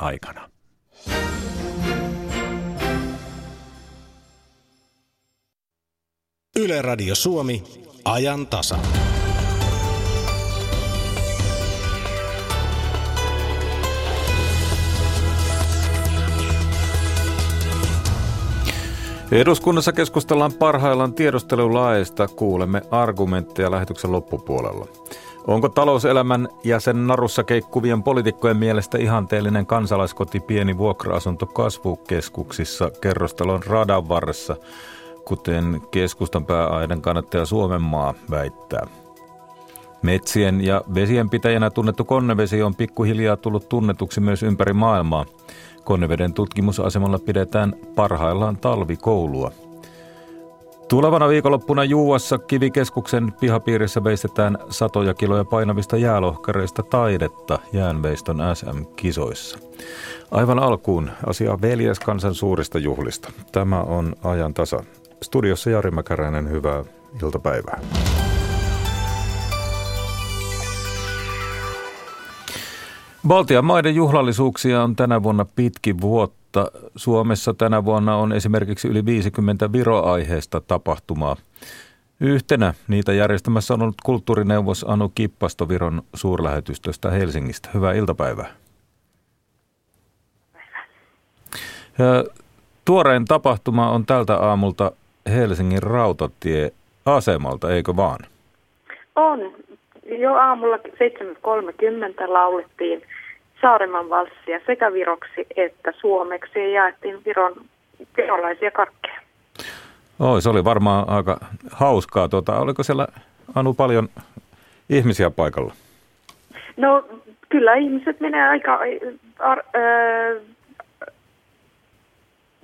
aikana. Yle Radio Suomi, ajan tasa. Eduskunnassa keskustellaan parhaillaan tiedustelulaista. Kuulemme argumentteja lähetyksen loppupuolella. Onko talouselämän ja sen narussa keikkuvien poliitikkojen mielestä ihanteellinen kansalaiskoti pieni vuokra-asunto kasvukeskuksissa kerrostalon radan varressa, kuten keskustan pääaiden kannattaja Suomenmaa väittää? Metsien ja vesien pitäjänä tunnettu Konnevesi on pikkuhiljaa tullut tunnetuksi myös ympäri maailmaa. Konneveden tutkimusasemalla pidetään parhaillaan talvikoulua – Tulevana viikonloppuna Juuassa kivikeskuksen pihapiirissä veistetään satoja kiloja painavista jäälohkareista taidetta jäänveiston SM-kisoissa. Aivan alkuun asia kansan suurista juhlista. Tämä on ajan tasa. Studiossa Jari Mäkäräinen, hyvää iltapäivää. Baltian maiden juhlallisuuksia on tänä vuonna pitkin vuotta mutta Suomessa tänä vuonna on esimerkiksi yli 50 viroaiheesta tapahtumaa. Yhtenä niitä järjestämässä on ollut kulttuurineuvos Anu Kippasto Viron suurlähetystöstä Helsingistä. Hyvää iltapäivää. Ja tuorein tapahtuma on tältä aamulta Helsingin rautatieasemalta, eikö vaan? On. Jo aamulla 7.30 laulettiin Saareman valssia sekä viroksi että suomeksi ja jaettiin viron, virolaisia karkkeja. Oi, se oli varmaan aika hauskaa. Tuota, oliko siellä Anu paljon ihmisiä paikalla? No kyllä ihmiset menee aika ar, äh,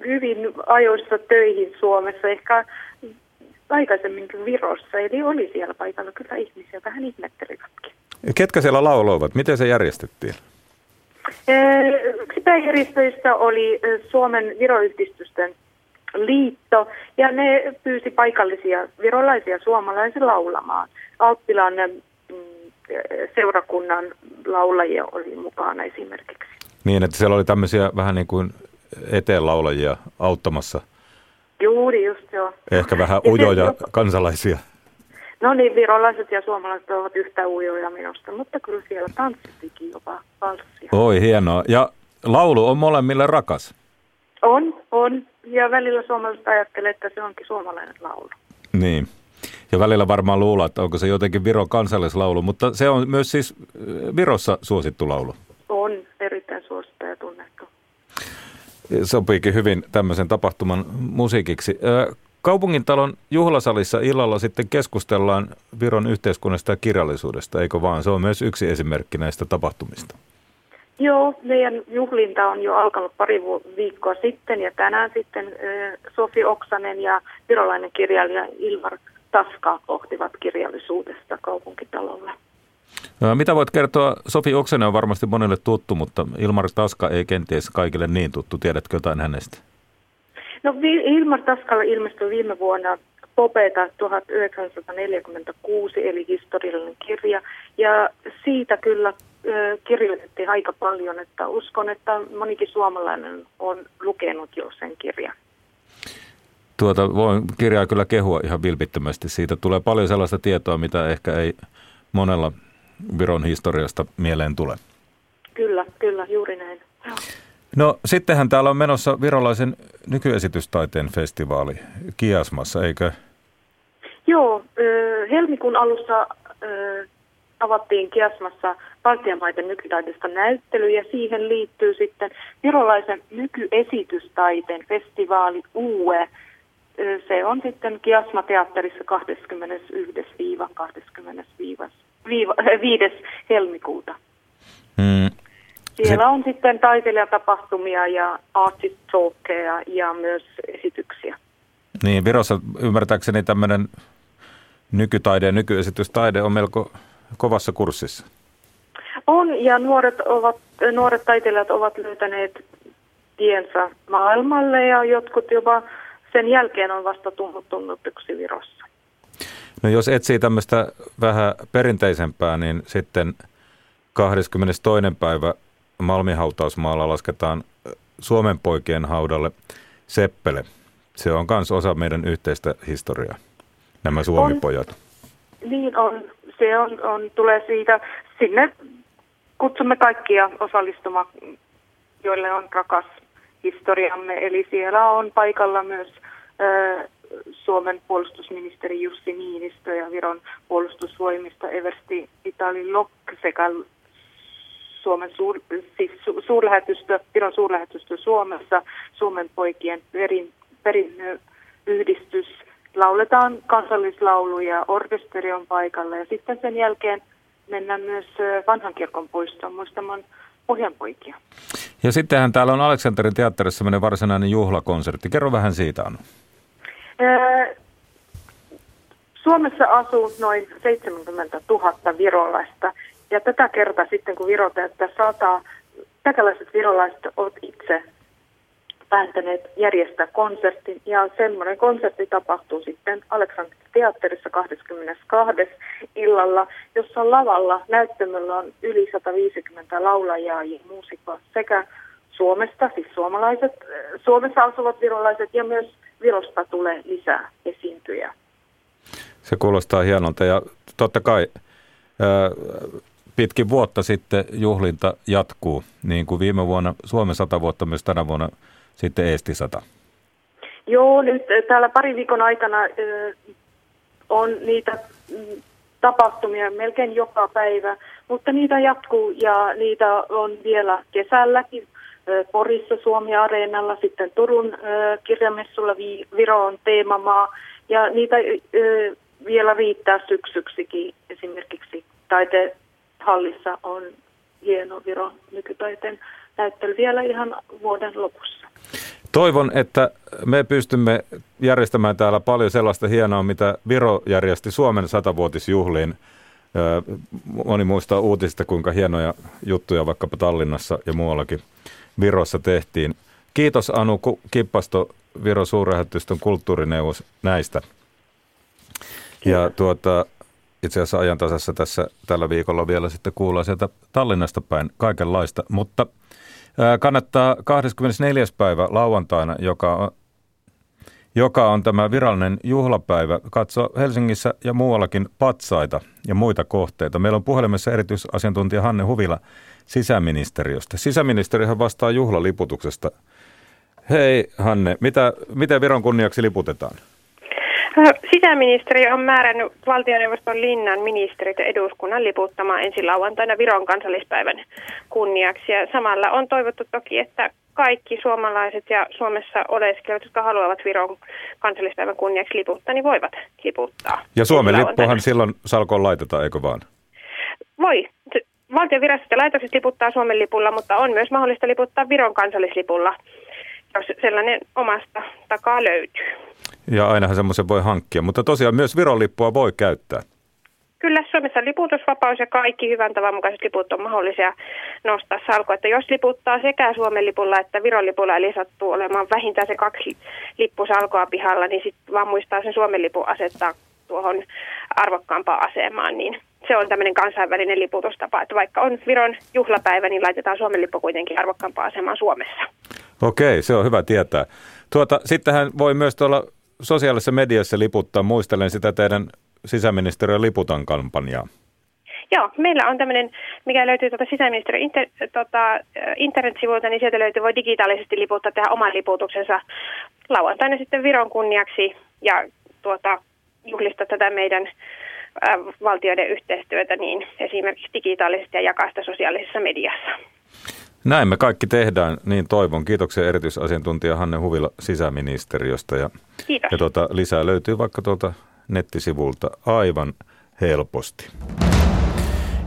hyvin ajoissa töihin Suomessa, ehkä aikaisemminkin Virossa. Eli oli siellä paikalla kyllä ihmisiä, vähän ihmettelivätkin. Ketkä siellä lauloivat? Miten se järjestettiin? Yksi pääjärjestöistä oli Suomen viroyhdistysten liitto, ja ne pyysi paikallisia virolaisia suomalaisia laulamaan. Alttilan mm, seurakunnan laulajia oli mukana esimerkiksi. Niin, että siellä oli tämmöisiä vähän niin kuin eteenlaulajia auttamassa. Juuri, just joo. Ehkä vähän ujoja kansalaisia. No niin, virolaiset ja suomalaiset ovat yhtä ujoja minusta, mutta kyllä siellä tanssittikin jopa valssia. Oi, hienoa. Ja laulu on molemmille rakas. On, on. Ja välillä suomalaiset ajattelee, että se onkin suomalainen laulu. Niin. Ja välillä varmaan luulla, että onko se jotenkin Viron kansallislaulu, mutta se on myös siis äh, Virossa suosittu laulu. On, erittäin suosittu ja tunnettu. Sopiikin hyvin tämmöisen tapahtuman musiikiksi. Kaupungintalon juhlasalissa illalla sitten keskustellaan Viron yhteiskunnasta ja kirjallisuudesta, eikö vaan? Se on myös yksi esimerkki näistä tapahtumista. Joo, meidän juhlinta on jo alkanut pari viikkoa sitten ja tänään sitten Sofi Oksanen ja virolainen kirjailija Ilmar Taska pohtivat kirjallisuudesta kaupunkitalolla. Mitä voit kertoa? Sofi Oksanen on varmasti monelle tuttu, mutta Ilmar Taska ei kenties kaikille niin tuttu. Tiedätkö jotain hänestä? No Ilmar Taskalla ilmestyi viime vuonna Popeta 1946, eli historiallinen kirja, ja siitä kyllä kirjoitettiin aika paljon, että uskon, että monikin suomalainen on lukenut jo sen kirjan. Tuota, voin kirjaa kyllä kehua ihan vilpittömästi. Siitä tulee paljon sellaista tietoa, mitä ehkä ei monella Viron historiasta mieleen tule. Kyllä, kyllä, juuri näin. No sittenhän täällä on menossa virolaisen nykyesitystaiteen festivaali Kiasmassa, eikö? Joo, helmikuun alussa avattiin Kiasmassa Baltian maiden nykytaiteesta näyttely ja siihen liittyy sitten virolaisen nykyesitystaiteen festivaali UE. Se on sitten Kiasma-teatterissa 21-25. helmikuuta. Hmm. Siellä on sitten taiteilijatapahtumia ja artist talkeja ja myös esityksiä. Niin, Virossa ymmärtääkseni tämmöinen nykytaide ja nykyesitystaide on melko kovassa kurssissa. On, ja nuoret, ovat, nuoret taiteilijat ovat löytäneet tiensä maailmalle ja jotkut jopa sen jälkeen on vasta tullut tunnutuksi Virossa. No jos etsii tämmöistä vähän perinteisempää, niin sitten 22. päivä Malmin hautausmaalla lasketaan Suomen poikien haudalle Seppele. Se on myös osa meidän yhteistä historiaa, nämä Suomi-pojat. On, niin on. Se on, on, tulee siitä. Sinne kutsumme kaikkia osallistumaan, joille on rakas historiamme. Eli siellä on paikalla myös ö, Suomen puolustusministeri Jussi Niinistö ja Viron puolustusvoimista Eversti Itali Lok sekä Suomen suur, siis su, suurlähetystö, Viron suurlähetystö Suomessa, Suomen poikien perin, perinnöyhdistys. Lauletaan kansallislauluja, orkesteri on paikalla ja sitten sen jälkeen mennään myös vanhan kirkon puistoon muistamaan pohjanpoikia. Ja sittenhän täällä on Aleksanterin teatterissa semmoinen varsinainen juhlakonsertti. Kerro vähän siitä, Anu. Suomessa asuu noin 70 000 virolaista ja tätä kertaa sitten, kun Viro täyttää sata, täkälaiset virolaiset ovat itse päättäneet järjestää konsertin. Ja semmoinen konsertti tapahtuu sitten Aleksanterin teatterissa 22. illalla, jossa lavalla näyttämöllä on yli 150 laulajaa ja muusikkoa sekä Suomesta, siis suomalaiset, Suomessa asuvat virolaiset ja myös Virosta tulee lisää esiintyjä. Se kuulostaa hienolta ja totta kai pitkin vuotta sitten juhlinta jatkuu, niin kuin viime vuonna Suomen sata vuotta, myös tänä vuonna sitten Eesti sata. Joo, nyt täällä pari viikon aikana on niitä mm, tapahtumia melkein joka päivä, mutta niitä jatkuu ja niitä on vielä kesälläkin Porissa Suomi-areenalla, sitten Turun kirjamessulla Viro on teemamaa ja niitä vielä riittää syksyksikin esimerkiksi taite hallissa on hieno Viron nykytaiteen näyttely vielä ihan vuoden lopussa. Toivon, että me pystymme järjestämään täällä paljon sellaista hienoa, mitä Viro järjesti Suomen satavuotisjuhliin. Moni muistaa uutisista, kuinka hienoja juttuja vaikkapa Tallinnassa ja muuallakin Virossa tehtiin. Kiitos Anu Kippasto, Viro suurlähetystön kulttuurineuvos näistä. Ja tuota, itse asiassa ajantasassa tässä tällä viikolla vielä sitten kuulla sieltä Tallinnasta päin kaikenlaista, mutta kannattaa 24. päivä lauantaina, joka on, joka on tämä virallinen juhlapäivä, katsoa Helsingissä ja muuallakin patsaita ja muita kohteita. Meillä on puhelimessa erityisasiantuntija Hanne Huvila sisäministeriöstä. Sisäministeriöhän vastaa juhlaliputuksesta. Hei Hanne, mitä, miten Viron kunniaksi liputetaan? Sisäministeri on määrännyt valtioneuvoston linnan ministerit ja eduskunnan liputtamaan ensi lauantaina Viron kansallispäivän kunniaksi. Ja samalla on toivottu toki, että kaikki suomalaiset ja Suomessa oleskelijat, jotka haluavat Viron kansallispäivän kunniaksi liputtaa, niin voivat liputtaa. Ja Suomen lippuhan silloin salkoon laitetaan, eikö vaan? Voi. Valtion virastot ja laitokset liputtaa Suomen lipulla, mutta on myös mahdollista liputtaa Viron kansallislipulla, sellainen omasta takaa löytyy. Ja ainahan semmoisen voi hankkia, mutta tosiaan myös Viron lippua voi käyttää. Kyllä, Suomessa on liputusvapaus ja kaikki hyvän tavan mukaiset liput on mahdollisia nostaa salko. Että jos liputtaa sekä Suomen lipulla että Viron lipulla, eli sattuu olemaan vähintään se kaksi lippusalkoa pihalla, niin sitten vaan muistaa sen Suomen lipun asettaa tuohon arvokkaampaan asemaan, niin se on tämmöinen kansainvälinen liputustapa, että vaikka on Viron juhlapäivä, niin laitetaan Suomen lippu kuitenkin arvokkaampaan asemaan Suomessa. Okei, se on hyvä tietää. Tuota, sittenhän voi myös tuolla sosiaalisessa mediassa liputtaa. Muistelen sitä teidän sisäministeriön liputan kampanjaa. Joo, meillä on tämmöinen, mikä löytyy tuota sisäministeriön inter, tota, internetsivuilta, niin sieltä löytyy, voi digitaalisesti liputtaa, tehdä oman liputuksensa lauantaina sitten Viron kunniaksi ja tuota, juhlistaa tätä meidän valtioiden yhteistyötä niin esimerkiksi digitaalisesti ja jakaa sitä sosiaalisessa mediassa. Näin me kaikki tehdään, niin toivon. Kiitoksia erityisasiantuntija Hanne Huvila sisäministeriöstä. Ja, Kiitos. ja tuota, lisää löytyy vaikka tuolta nettisivulta aivan helposti.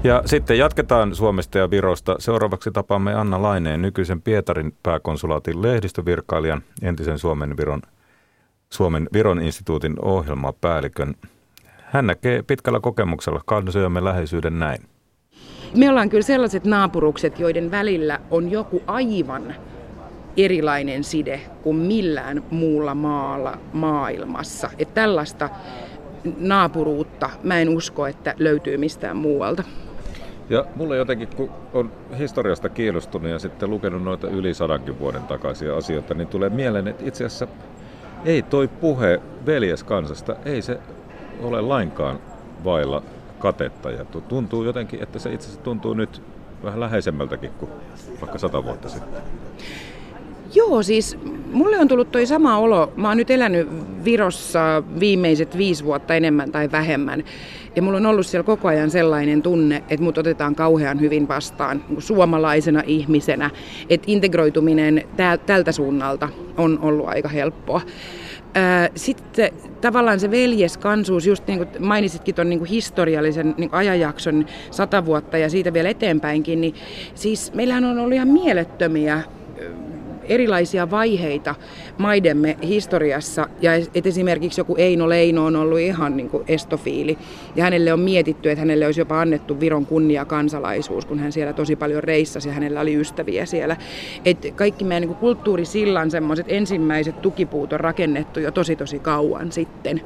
Ja sitten jatketaan Suomesta ja Virosta. Seuraavaksi tapaamme Anna Laineen, nykyisen Pietarin pääkonsulaatin lehdistövirkailijan, entisen Suomen Viron, Suomen Viron instituutin ohjelmapäällikön. Hän näkee pitkällä kokemuksella kansojemme läheisyyden näin. Me ollaan kyllä sellaiset naapurukset, joiden välillä on joku aivan erilainen side kuin millään muulla maalla maailmassa. Että tällaista naapuruutta mä en usko, että löytyy mistään muualta. Ja mulle jotenkin, kun on historiasta kiinnostunut ja sitten lukenut noita yli sadankin vuoden takaisia asioita, niin tulee mieleen, että itse asiassa ei toi puhe veljeskansasta, ei se ole lainkaan vailla katetta. Ja tuntuu jotenkin, että se itse asiassa tuntuu nyt vähän läheisemmältäkin kuin vaikka sata vuotta sitten. Joo, siis mulle on tullut toi sama olo. Mä oon nyt elänyt Virossa viimeiset viisi vuotta enemmän tai vähemmän. Ja mulla on ollut siellä koko ajan sellainen tunne, että mut otetaan kauhean hyvin vastaan niin suomalaisena ihmisenä. Että integroituminen tältä suunnalta on ollut aika helppoa. Sitten tavallaan se veljeskansuus, just niin kuin mainitsitkin tuon niin historiallisen niin ajanjakson sata vuotta ja siitä vielä eteenpäinkin, niin siis meillähän on ollut ihan mielettömiä erilaisia vaiheita maidemme historiassa. Ja et esimerkiksi joku Eino Leino on ollut ihan niin kuin estofiili. Ja hänelle on mietitty, että hänelle olisi jopa annettu Viron kunnia kansalaisuus, kun hän siellä tosi paljon reissasi ja hänellä oli ystäviä siellä. Et kaikki meidän niin kuin kulttuurisillan semmoiset ensimmäiset tukipuut on rakennettu jo tosi tosi kauan sitten.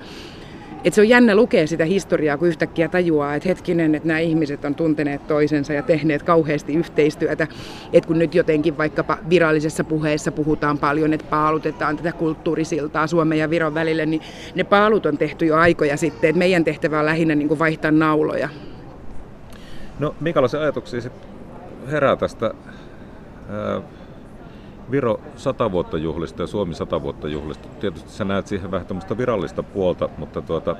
Et se on jännä lukea sitä historiaa, kun yhtäkkiä tajuaa, että hetkinen, että nämä ihmiset on tunteneet toisensa ja tehneet kauheasti yhteistyötä. Että kun nyt jotenkin vaikkapa virallisessa puheessa puhutaan paljon, että paalutetaan tätä kulttuurisiltaa Suomen ja Viron välille, niin ne paalut on tehty jo aikoja sitten. Et meidän tehtävä on lähinnä niin kuin vaihtaa nauloja. No minkälaisia ajatuksia herää tästä ää, Viro 100 vuotta juhlista ja Suomi 100 vuotta juhlista. Tietysti sä näet siihen vähän tämmöistä virallista puolta, mutta tuota,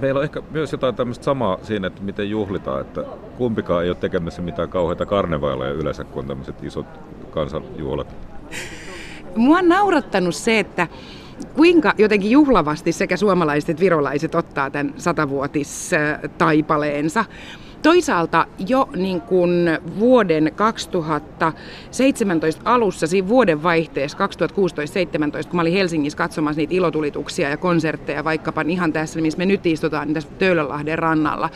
meillä on ehkä myös jotain tämmöistä samaa siinä, että miten juhlitaan, että kumpikaan ei ole tekemässä mitään kauheita karnevaaleja yleensä, kun tämmöiset isot kansanjuhlat. Mua on naurattanut se, että kuinka jotenkin juhlavasti sekä suomalaiset että virolaiset ottaa tämän satavuotis taipaleensa. Toisaalta jo niin kuin vuoden 2017 alussa, siinä vuoden vaihteessa 2016-2017, kun mä olin Helsingissä katsomassa niitä ilotulituksia ja konsertteja, vaikkapa ihan tässä, missä me nyt istutaan, niin tässä Töölönlahden rannalla,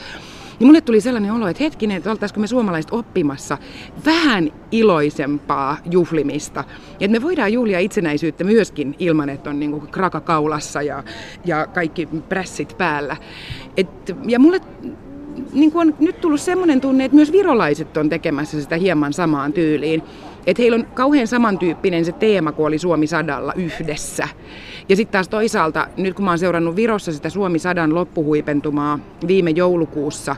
niin mulle tuli sellainen olo, että hetkinen, että oltaisiko me suomalaiset oppimassa vähän iloisempaa juhlimista. Että me voidaan juhlia itsenäisyyttä myöskin ilman, että on niin kraka kaulassa ja, ja kaikki prässit päällä. Et, ja mulle niin kuin on nyt tullut semmoinen tunne, että myös virolaiset on tekemässä sitä hieman samaan tyyliin. Että heillä on kauhean samantyyppinen se teema, kun oli Suomi sadalla yhdessä. Ja sitten taas toisaalta, nyt kun mä oon seurannut Virossa sitä Suomi sadan loppuhuipentumaa viime joulukuussa,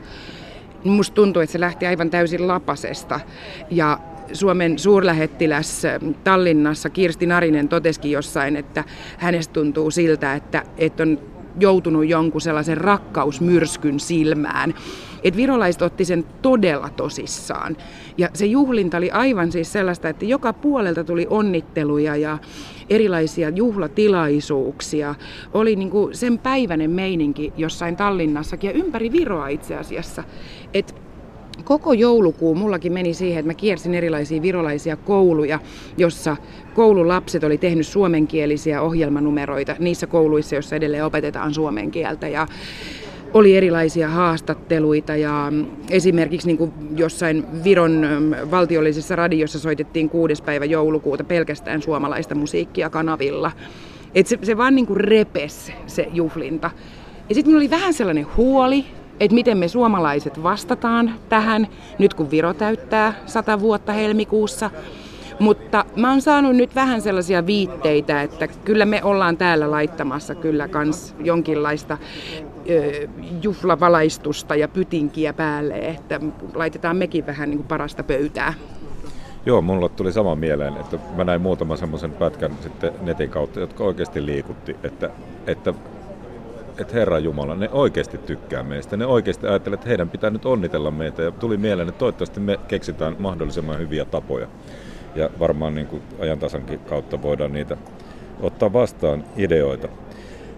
niin musta tuntuu, että se lähti aivan täysin lapasesta. Ja Suomen suurlähettiläs Tallinnassa Kirsti Narinen totesikin jossain, että hänestä tuntuu siltä, että, että on joutunut jonkun sellaisen rakkausmyrskyn silmään. Et virolaiset otti sen todella tosissaan. Ja se juhlinta oli aivan siis sellaista, että joka puolelta tuli onnitteluja ja erilaisia juhlatilaisuuksia. Oli niin kuin sen päiväinen meininki jossain Tallinnassakin ja ympäri Viroa itse asiassa. Et koko joulukuu mullakin meni siihen, että mä kiersin erilaisia virolaisia kouluja, jossa koululapset oli tehnyt suomenkielisiä ohjelmanumeroita niissä kouluissa, joissa edelleen opetetaan suomen kieltä. Ja oli erilaisia haastatteluita ja esimerkiksi niin kuin jossain Viron valtiollisessa radiossa soitettiin kuudes päivä joulukuuta pelkästään suomalaista musiikkia kanavilla. Et se, se vaan niin kuin repes se juhlinta. Ja sitten minulla oli vähän sellainen huoli, että miten me suomalaiset vastataan tähän, nyt kun Viro täyttää sata vuotta helmikuussa. Mutta mä oon saanut nyt vähän sellaisia viitteitä, että kyllä me ollaan täällä laittamassa kyllä kans jonkinlaista juhlavalaistusta ja pytinkiä päälle, että laitetaan mekin vähän niin kuin parasta pöytää. Joo, mulla tuli sama mieleen, että mä näin muutaman semmoisen pätkän sitten netin kautta, jotka oikeasti liikutti, että, että että Herra Jumala, ne oikeasti tykkää meistä. Ne oikeasti ajattelee, että heidän pitää nyt onnitella meitä. Ja tuli mieleen, että toivottavasti me keksitään mahdollisimman hyviä tapoja. Ja varmaan niin kuin ajantasankin kautta voidaan niitä ottaa vastaan ideoita.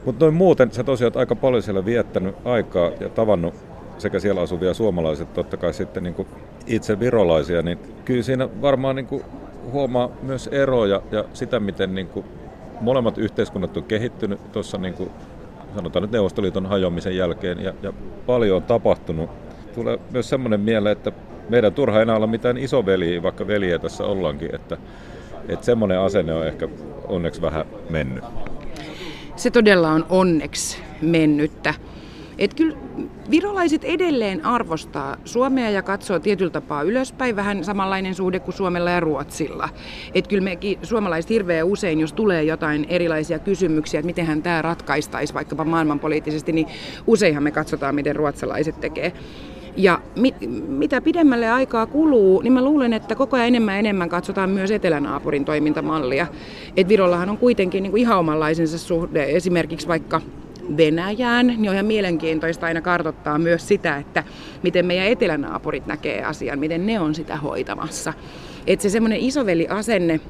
Mutta noin muuten, sä tosiaan aika paljon siellä viettänyt aikaa ja tavannut sekä siellä asuvia suomalaiset, totta kai sitten niin kuin itse virolaisia, niin kyllä siinä varmaan niin huomaa myös eroja ja sitä, miten niin kuin molemmat yhteiskunnat on kehittynyt tuossa niin sanotaan nyt Neuvostoliiton hajoamisen jälkeen ja, ja paljon on tapahtunut. Tulee myös semmoinen mieleen, että meidän turha enää olla mitään isoveliä, vaikka veliä tässä ollaankin, että, että semmoinen asenne on ehkä onneksi vähän mennyt. Se todella on onneksi mennyttä. Että kyllä virolaiset edelleen arvostaa Suomea ja katsoo tietyllä tapaa ylöspäin, vähän samanlainen suhde kuin Suomella ja Ruotsilla. Että kyllä mekin suomalaiset hirveän usein, jos tulee jotain erilaisia kysymyksiä, että miten tämä ratkaistaisi vaikkapa maailmanpoliittisesti, niin useinhan me katsotaan, miten ruotsalaiset tekee. Ja mit, mitä pidemmälle aikaa kuluu, niin mä luulen, että koko ajan enemmän enemmän katsotaan myös etelänaapurin toimintamallia. Et Virollahan on kuitenkin niin kuin ihan omanlaisensa suhde esimerkiksi vaikka Venäjään, niin on ihan mielenkiintoista aina kartoittaa myös sitä, että miten meidän etelänaapurit näkee asian, miten ne on sitä hoitamassa. Että se semmoinen isoveli-asenne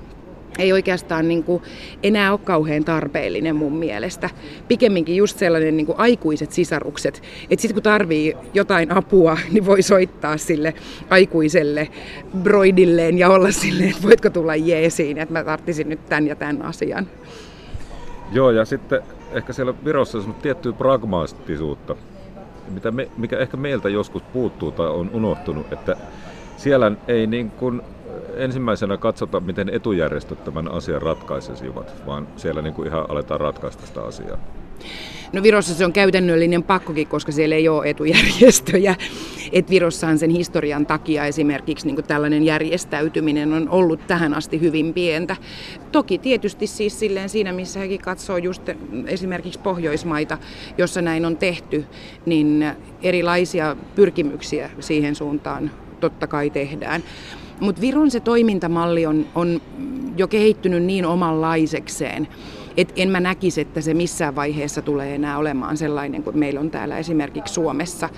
ei oikeastaan niin kuin enää ole kauhean tarpeellinen mun mielestä. Pikemminkin just sellainen niin kuin aikuiset sisarukset, että sitten kun tarvii jotain apua, niin voi soittaa sille aikuiselle broidilleen ja olla silleen, että voitko tulla jeesiin, että mä tarttisin nyt tämän ja tämän asian. Joo, ja sitten ehkä siellä Virossa on tiettyä pragmaattisuutta, mitä me, mikä ehkä meiltä joskus puuttuu tai on unohtunut, että siellä ei niin kuin ensimmäisenä katsota, miten etujärjestöt tämän asian ratkaisisivat, vaan siellä niin kuin ihan aletaan ratkaista sitä asiaa. No Virossa se on käytännöllinen pakkokin, koska siellä ei ole etujärjestöjä. Et Virossahan sen historian takia esimerkiksi niin tällainen järjestäytyminen on ollut tähän asti hyvin pientä. Toki tietysti siis silleen siinä, missä hekin katsoo just esimerkiksi Pohjoismaita, jossa näin on tehty, niin erilaisia pyrkimyksiä siihen suuntaan totta kai tehdään. Mutta Viron se toimintamalli on, on jo kehittynyt niin omanlaisekseen, et en mä näkisi, että se missään vaiheessa tulee enää olemaan sellainen kuin meillä on täällä esimerkiksi Suomessa.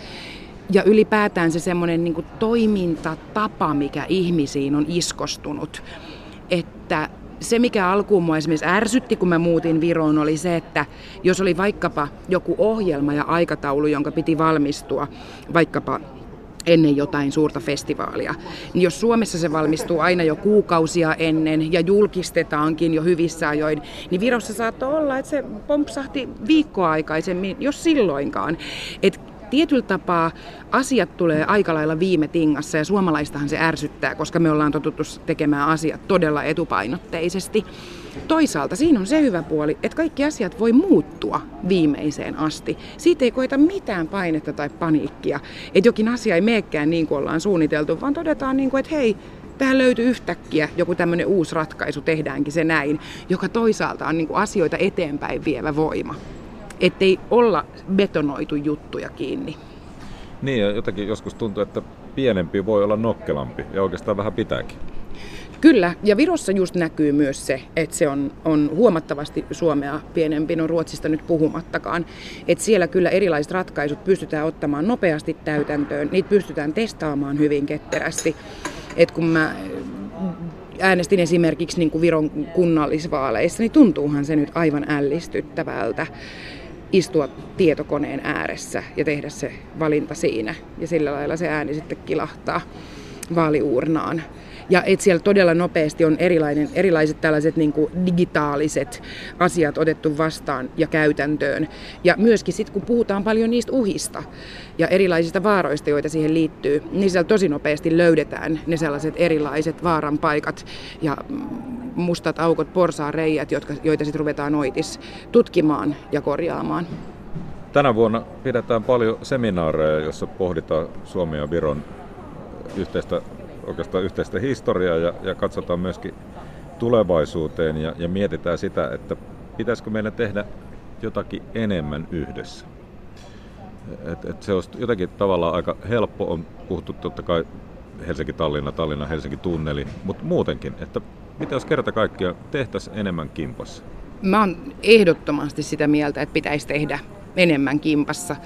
Ja ylipäätään se semmoinen niin toimintatapa, mikä ihmisiin on iskostunut, että se, mikä alkuun mua esimerkiksi ärsytti, kun mä muutin Viroon, oli se, että jos oli vaikkapa joku ohjelma ja aikataulu, jonka piti valmistua, vaikkapa ennen jotain suurta festivaalia. Niin jos Suomessa se valmistuu aina jo kuukausia ennen ja julkistetaankin jo hyvissä ajoin, niin Virossa saattoi olla, että se pompsahti viikkoa aikaisemmin, jos silloinkaan. Et tietyllä tapaa asiat tulee aika lailla viime tingassa ja suomalaistahan se ärsyttää, koska me ollaan totuttu tekemään asiat todella etupainotteisesti. Toisaalta siinä on se hyvä puoli, että kaikki asiat voi muuttua viimeiseen asti. Siitä ei koeta mitään painetta tai paniikkia, että jokin asia ei meekään niin kuin ollaan suunniteltu, vaan todetaan niin kuin, että hei, tähän löytyy yhtäkkiä joku tämmöinen uusi ratkaisu, tehdäänkin se näin, joka toisaalta on niin kuin asioita eteenpäin vievä voima. Ettei olla betonoitu juttuja kiinni. Niin, ja jotenkin joskus tuntuu, että pienempi voi olla nokkelampi, ja oikeastaan vähän pitääkin. Kyllä, ja Virossa just näkyy myös se, että se on, on huomattavasti Suomea pienempi, no Ruotsista nyt puhumattakaan. Että siellä kyllä erilaiset ratkaisut pystytään ottamaan nopeasti täytäntöön, niitä pystytään testaamaan hyvin ketterästi. Et kun mä äänestin esimerkiksi niin kuin Viron kunnallisvaaleissa, niin tuntuuhan se nyt aivan ällistyttävältä istua tietokoneen ääressä ja tehdä se valinta siinä. Ja sillä lailla se ääni sitten kilahtaa vaaliuurnaan. Ja et siellä todella nopeasti on erilainen, erilaiset tällaiset niin kuin digitaaliset asiat otettu vastaan ja käytäntöön. Ja myöskin sitten kun puhutaan paljon niistä uhista ja erilaisista vaaroista, joita siihen liittyy, niin siellä tosi nopeasti löydetään ne sellaiset erilaiset vaaran paikat ja mustat aukot, porsaan reijät, jotka, joita sitten ruvetaan oitis tutkimaan ja korjaamaan. Tänä vuonna pidetään paljon seminaareja, joissa pohditaan Suomen ja Viron yhteistä oikeastaan yhteistä historiaa ja, ja katsotaan myöskin tulevaisuuteen ja, ja mietitään sitä, että pitäisikö meidän tehdä jotakin enemmän yhdessä. Et, et se olisi jotenkin tavallaan aika helppo, on puhuttu totta kai Helsinki-Tallinna, Tallinna-Helsinki-tunneli, mutta muutenkin, että mitä jos kerta kaikkiaan tehtäisiin enemmän kimpassa? Mä oon ehdottomasti sitä mieltä, että pitäisi tehdä enemmän kimpassa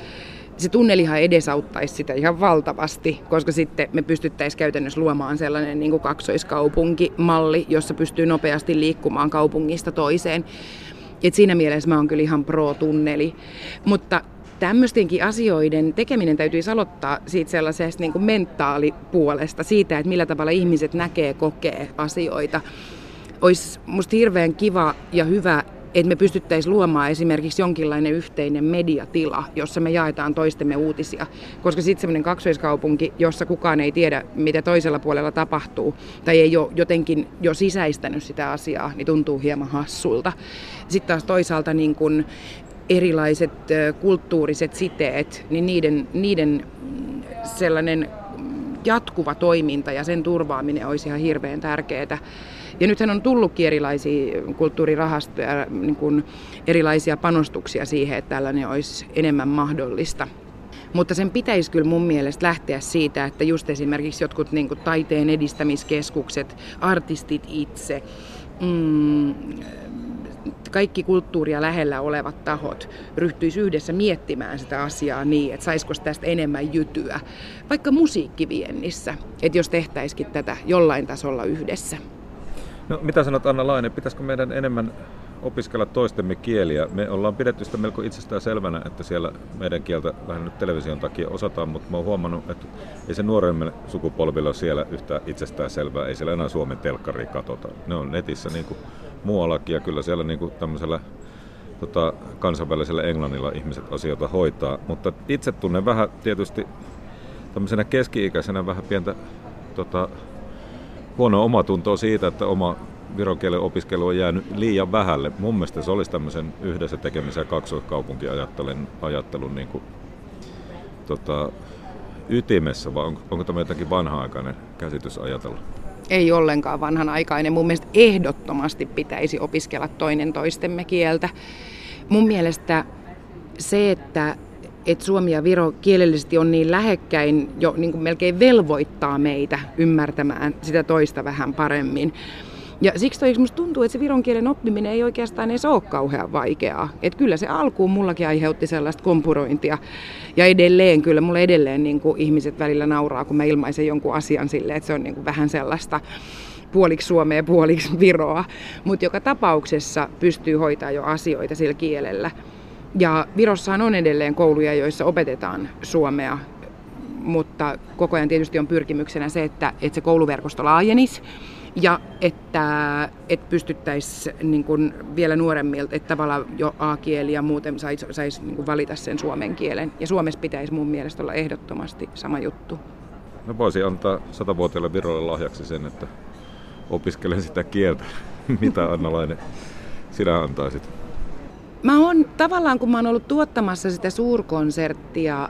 se tunnelihan edesauttaisi sitä ihan valtavasti, koska sitten me pystyttäisiin käytännössä luomaan sellainen niin kuin kaksoiskaupunkimalli, jossa pystyy nopeasti liikkumaan kaupungista toiseen. Et siinä mielessä mä oon kyllä ihan pro-tunneli. Mutta tämmöistenkin asioiden tekeminen täytyisi aloittaa siitä sellaisesta niin kuin mentaalipuolesta, siitä, että millä tavalla ihmiset näkee, kokee asioita. Olisi musta hirveän kiva ja hyvä että me pystyttäisiin luomaan esimerkiksi jonkinlainen yhteinen mediatila, jossa me jaetaan toistemme uutisia. Koska sitten semmoinen kaksoiskaupunki, jossa kukaan ei tiedä, mitä toisella puolella tapahtuu, tai ei ole jotenkin jo sisäistänyt sitä asiaa, niin tuntuu hieman hassulta. Sitten taas toisaalta niin kun erilaiset kulttuuriset siteet, niin niiden, niiden mm, sellainen jatkuva toiminta ja sen turvaaminen olisi ihan hirveän tärkeää. Ja nythän on tullutkin erilaisia kulttuurirahastoja, niin kuin erilaisia panostuksia siihen, että tällainen olisi enemmän mahdollista. Mutta sen pitäisi kyllä mun mielestä lähteä siitä, että just esimerkiksi jotkut niin kuin taiteen edistämiskeskukset, artistit itse, mm, kaikki kulttuuria lähellä olevat tahot ryhtyisi yhdessä miettimään sitä asiaa niin, että saisiko tästä enemmän jytyä, vaikka musiikkiviennissä, että jos tehtäisikin tätä jollain tasolla yhdessä. No, mitä sanot Anna Laine, pitäisikö meidän enemmän opiskella toistemme kieliä? Me ollaan pidetty sitä melko itsestään selvänä, että siellä meidän kieltä vähän nyt television takia osataan, mutta mä oon huomannut, että ei se nuoremme sukupolvilla siellä yhtä itsestään selvää, ei siellä enää Suomen telkkari katsota. Ne on netissä niin kuin muuallakin ja kyllä siellä niin kuin tämmöisellä tota, kansainvälisellä englannilla ihmiset asioita hoitaa, mutta itse tunnen vähän tietysti tämmöisenä keski-ikäisenä vähän pientä tota, huono omatuntoa siitä, että oma viron kielen opiskelu on jäänyt liian vähälle. Mun mielestä se olisi tämmöisen yhdessä tekemisen ja kaksoiskaupunkiajattelun ajattelun niin kuin, tota, ytimessä, vai onko, onko tämä jotakin vanha-aikainen käsitys ajatella? Ei ollenkaan vanhanaikainen. Mun mielestä ehdottomasti pitäisi opiskella toinen toistemme kieltä. Mun mielestä se, että että Suomi ja Viro kielellisesti on niin lähekkäin, jo niin kuin melkein velvoittaa meitä ymmärtämään sitä toista vähän paremmin. Ja siksi toi, musta tuntuu, että se viron kielen oppiminen ei oikeastaan edes ole kauhean vaikeaa. Et kyllä se alkuun mullakin aiheutti sellaista kompurointia. Ja edelleen, kyllä mulle edelleen niin kuin ihmiset välillä nauraa, kun mä ilmaisen jonkun asian silleen, että se on niin kuin vähän sellaista puoliksi Suomea, puoliksi Viroa. Mutta joka tapauksessa pystyy hoitaa jo asioita sillä kielellä. Ja Virossahan on edelleen kouluja, joissa opetetaan suomea, mutta koko ajan tietysti on pyrkimyksenä se, että, että se kouluverkosto laajenisi ja että, että pystyttäisiin niin kuin vielä nuoremmilta, että tavallaan jo A-kieli ja muuten saisi sais niin valita sen suomen kielen. Ja Suomessa pitäisi mun mielestä olla ehdottomasti sama juttu. No voisi antaa satavuotiaille Virolle lahjaksi sen, että opiskelen sitä kieltä. Mitä Annalainen sinä antaisit? Mä oon tavallaan, kun mä oon ollut tuottamassa sitä suurkonserttia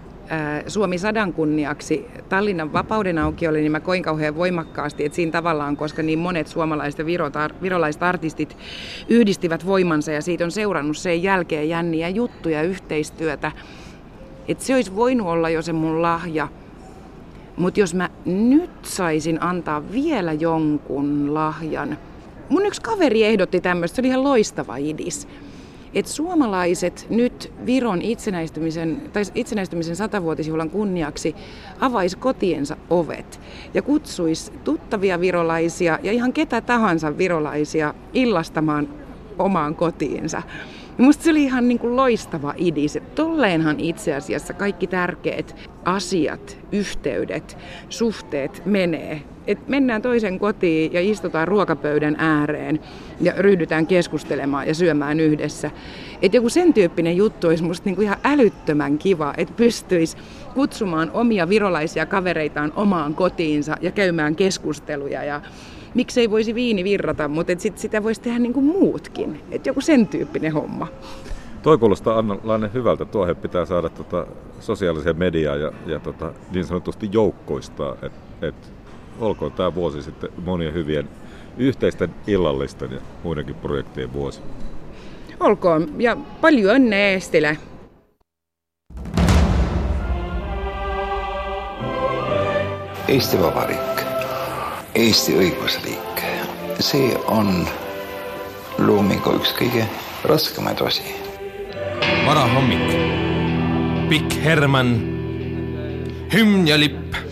Suomi sadan kunniaksi. Tallinnan vapauden aukiolle, niin mä koin kauhean voimakkaasti, että siinä tavallaan, koska niin monet suomalaiset ja virolaiset artistit yhdistivät voimansa ja siitä on seurannut sen jälkeen jänniä juttuja, yhteistyötä, että se olisi voinut olla jo se mun lahja. Mutta jos mä nyt saisin antaa vielä jonkun lahjan, mun yksi kaveri ehdotti tämmöistä, se oli ihan loistava idis että suomalaiset nyt Viron itsenäistymisen, tai itsenäistymisen satavuotisjuhlan kunniaksi avais kotiensa ovet ja kutsuisi tuttavia virolaisia ja ihan ketä tahansa virolaisia illastamaan omaan kotiinsa. Ja musta se oli ihan niin kuin loistava idis. Tolleenhan itse asiassa kaikki tärkeät asiat, yhteydet, suhteet menee. Et mennään toisen kotiin ja istutaan ruokapöydän ääreen ja ryhdytään keskustelemaan ja syömään yhdessä. Et joku sen tyyppinen juttu olisi musta niinku ihan älyttömän kiva, että pystyisi kutsumaan omia virolaisia kavereitaan omaan kotiinsa ja käymään keskusteluja ja miksei voisi viini virrata, mutta et sit sitä voisi tehdä niin kuin muutkin. Et joku sen tyyppinen homma. Toi kuulostaa Anna hyvältä. Tuohon pitää saada tota sosiaaliseen mediaan ja, ja tota, niin sanotusti joukkoistaa. Et, et, olkoon tämä vuosi sitten monien hyvien yhteisten illallisten ja muidenkin projektien vuosi. Olkoon ja paljon onnea Eestilä. Eesti Vabariik Eesti õigusriik, see on loomingu üks kõige raskemaid osi. varahommik, pikk Herman, hümn ja lipp.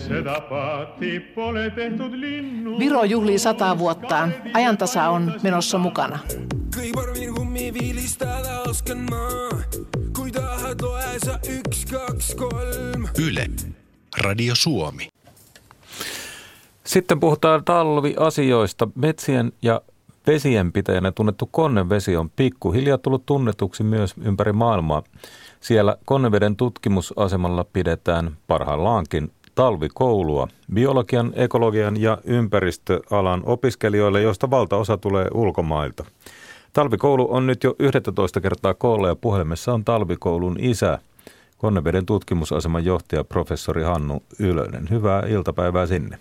Viro juhlii sata vuottaan. Ajantasa on menossa mukana. Yle, Radio Suomi. Sitten puhutaan talviasioista. Metsien ja vesien pitäjänä tunnettu Konnevesi on pikkuhiljaa tullut tunnetuksi myös ympäri maailmaa. Siellä Konneveden tutkimusasemalla pidetään parhaillaankin talvikoulua biologian, ekologian ja ympäristöalan opiskelijoille, joista valtaosa tulee ulkomailta. Talvikoulu on nyt jo 11 kertaa koolla ja puhelimessa on Talvikoulun isä, Konneveden tutkimusaseman johtaja professori Hannu Ylönen. Hyvää iltapäivää sinne.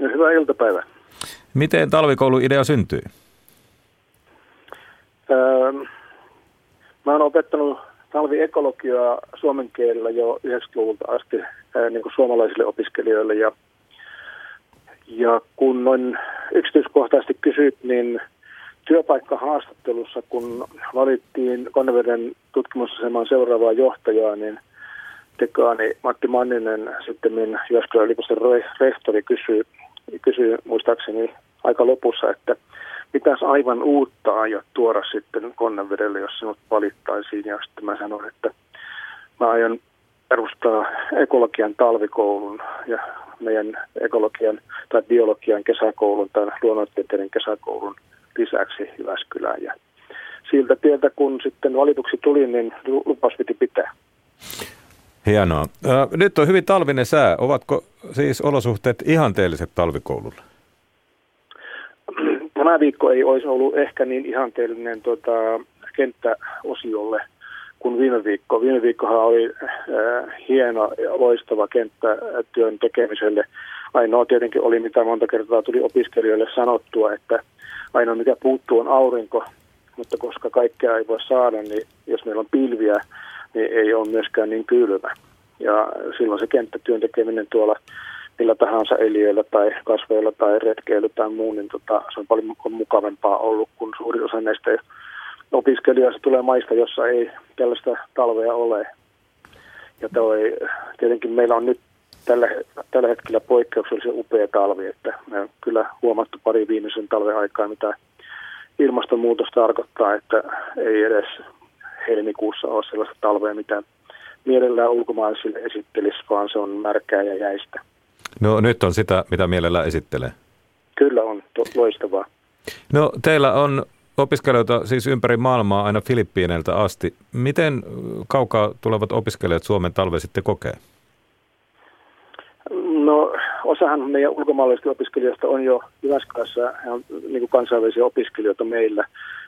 Hyvää iltapäivää. Miten talvikoulun idea syntyi? Öö, mä oon opettanut talviekologiaa suomen kielellä jo 90-luvulta asti niin kuin suomalaisille opiskelijoille. Ja, ja kun noin yksityiskohtaisesti kysyt, niin työpaikkahaastattelussa, kun valittiin Konneveden tutkimusaseman seuraavaa johtajaa, niin dekaani Matti Manninen, sitten Jyväskylän yliopiston rehtori, kysyi, kysyi muistaakseni aika lopussa, että pitäisi aivan uutta aiot tuoda sitten Konnevedelle, jos sinut valittaisiin. Ja sitten mä sanoin, että mä aion perustaa ekologian talvikoulun ja meidän ekologian tai biologian kesäkoulun tai luonnontieteiden kesäkoulun lisäksi Jyväskylään. Ja siltä tieltä, kun sitten valituksi tuli, niin lupas piti pitää. Hienoa. Nyt on hyvin talvinen sää. Ovatko siis olosuhteet ihanteelliset talvikoululle? Tämä viikko ei olisi ollut ehkä niin ihanteellinen tota, kenttäosiolle kuin viime viikko. Viime viikkohan oli äh, hieno ja loistava kenttä työn tekemiselle. Ainoa tietenkin oli, mitä monta kertaa tuli opiskelijoille sanottua, että ainoa mikä puuttuu on aurinko, mutta koska kaikkea ei voi saada, niin jos meillä on pilviä, niin ei ole myöskään niin kylmä. Ja silloin se kenttätyön tekeminen tuolla millä tahansa eliöillä tai kasveilla tai retkeillä tai muun, niin tota, se on paljon mukavampaa ollut, kun suuri osa näistä opiskelijoista tulee maista, jossa ei tällaista talvea ole. Ja toi, tietenkin meillä on nyt tällä, tällä hetkellä poikkeuksellisen upea talvi, että me on kyllä huomattu pari viimeisen talven aikaa, mitä ilmastonmuutos tarkoittaa, että ei edes helmikuussa ole sellaista talvea, mitä mielellään ulkomaalaisille esittelisi, vaan se on märkää ja jäistä. No nyt on sitä, mitä mielellään esittelee. Kyllä on, to- loistavaa. No teillä on opiskelijoita siis ympäri maailmaa aina Filippiineiltä asti. Miten kaukaa tulevat opiskelijat Suomen talve sitten kokee? No osahan meidän ulkomaalaisista opiskelijoista on jo Jyväskylässä on niin kuin kansainvälisiä opiskelijoita meillä,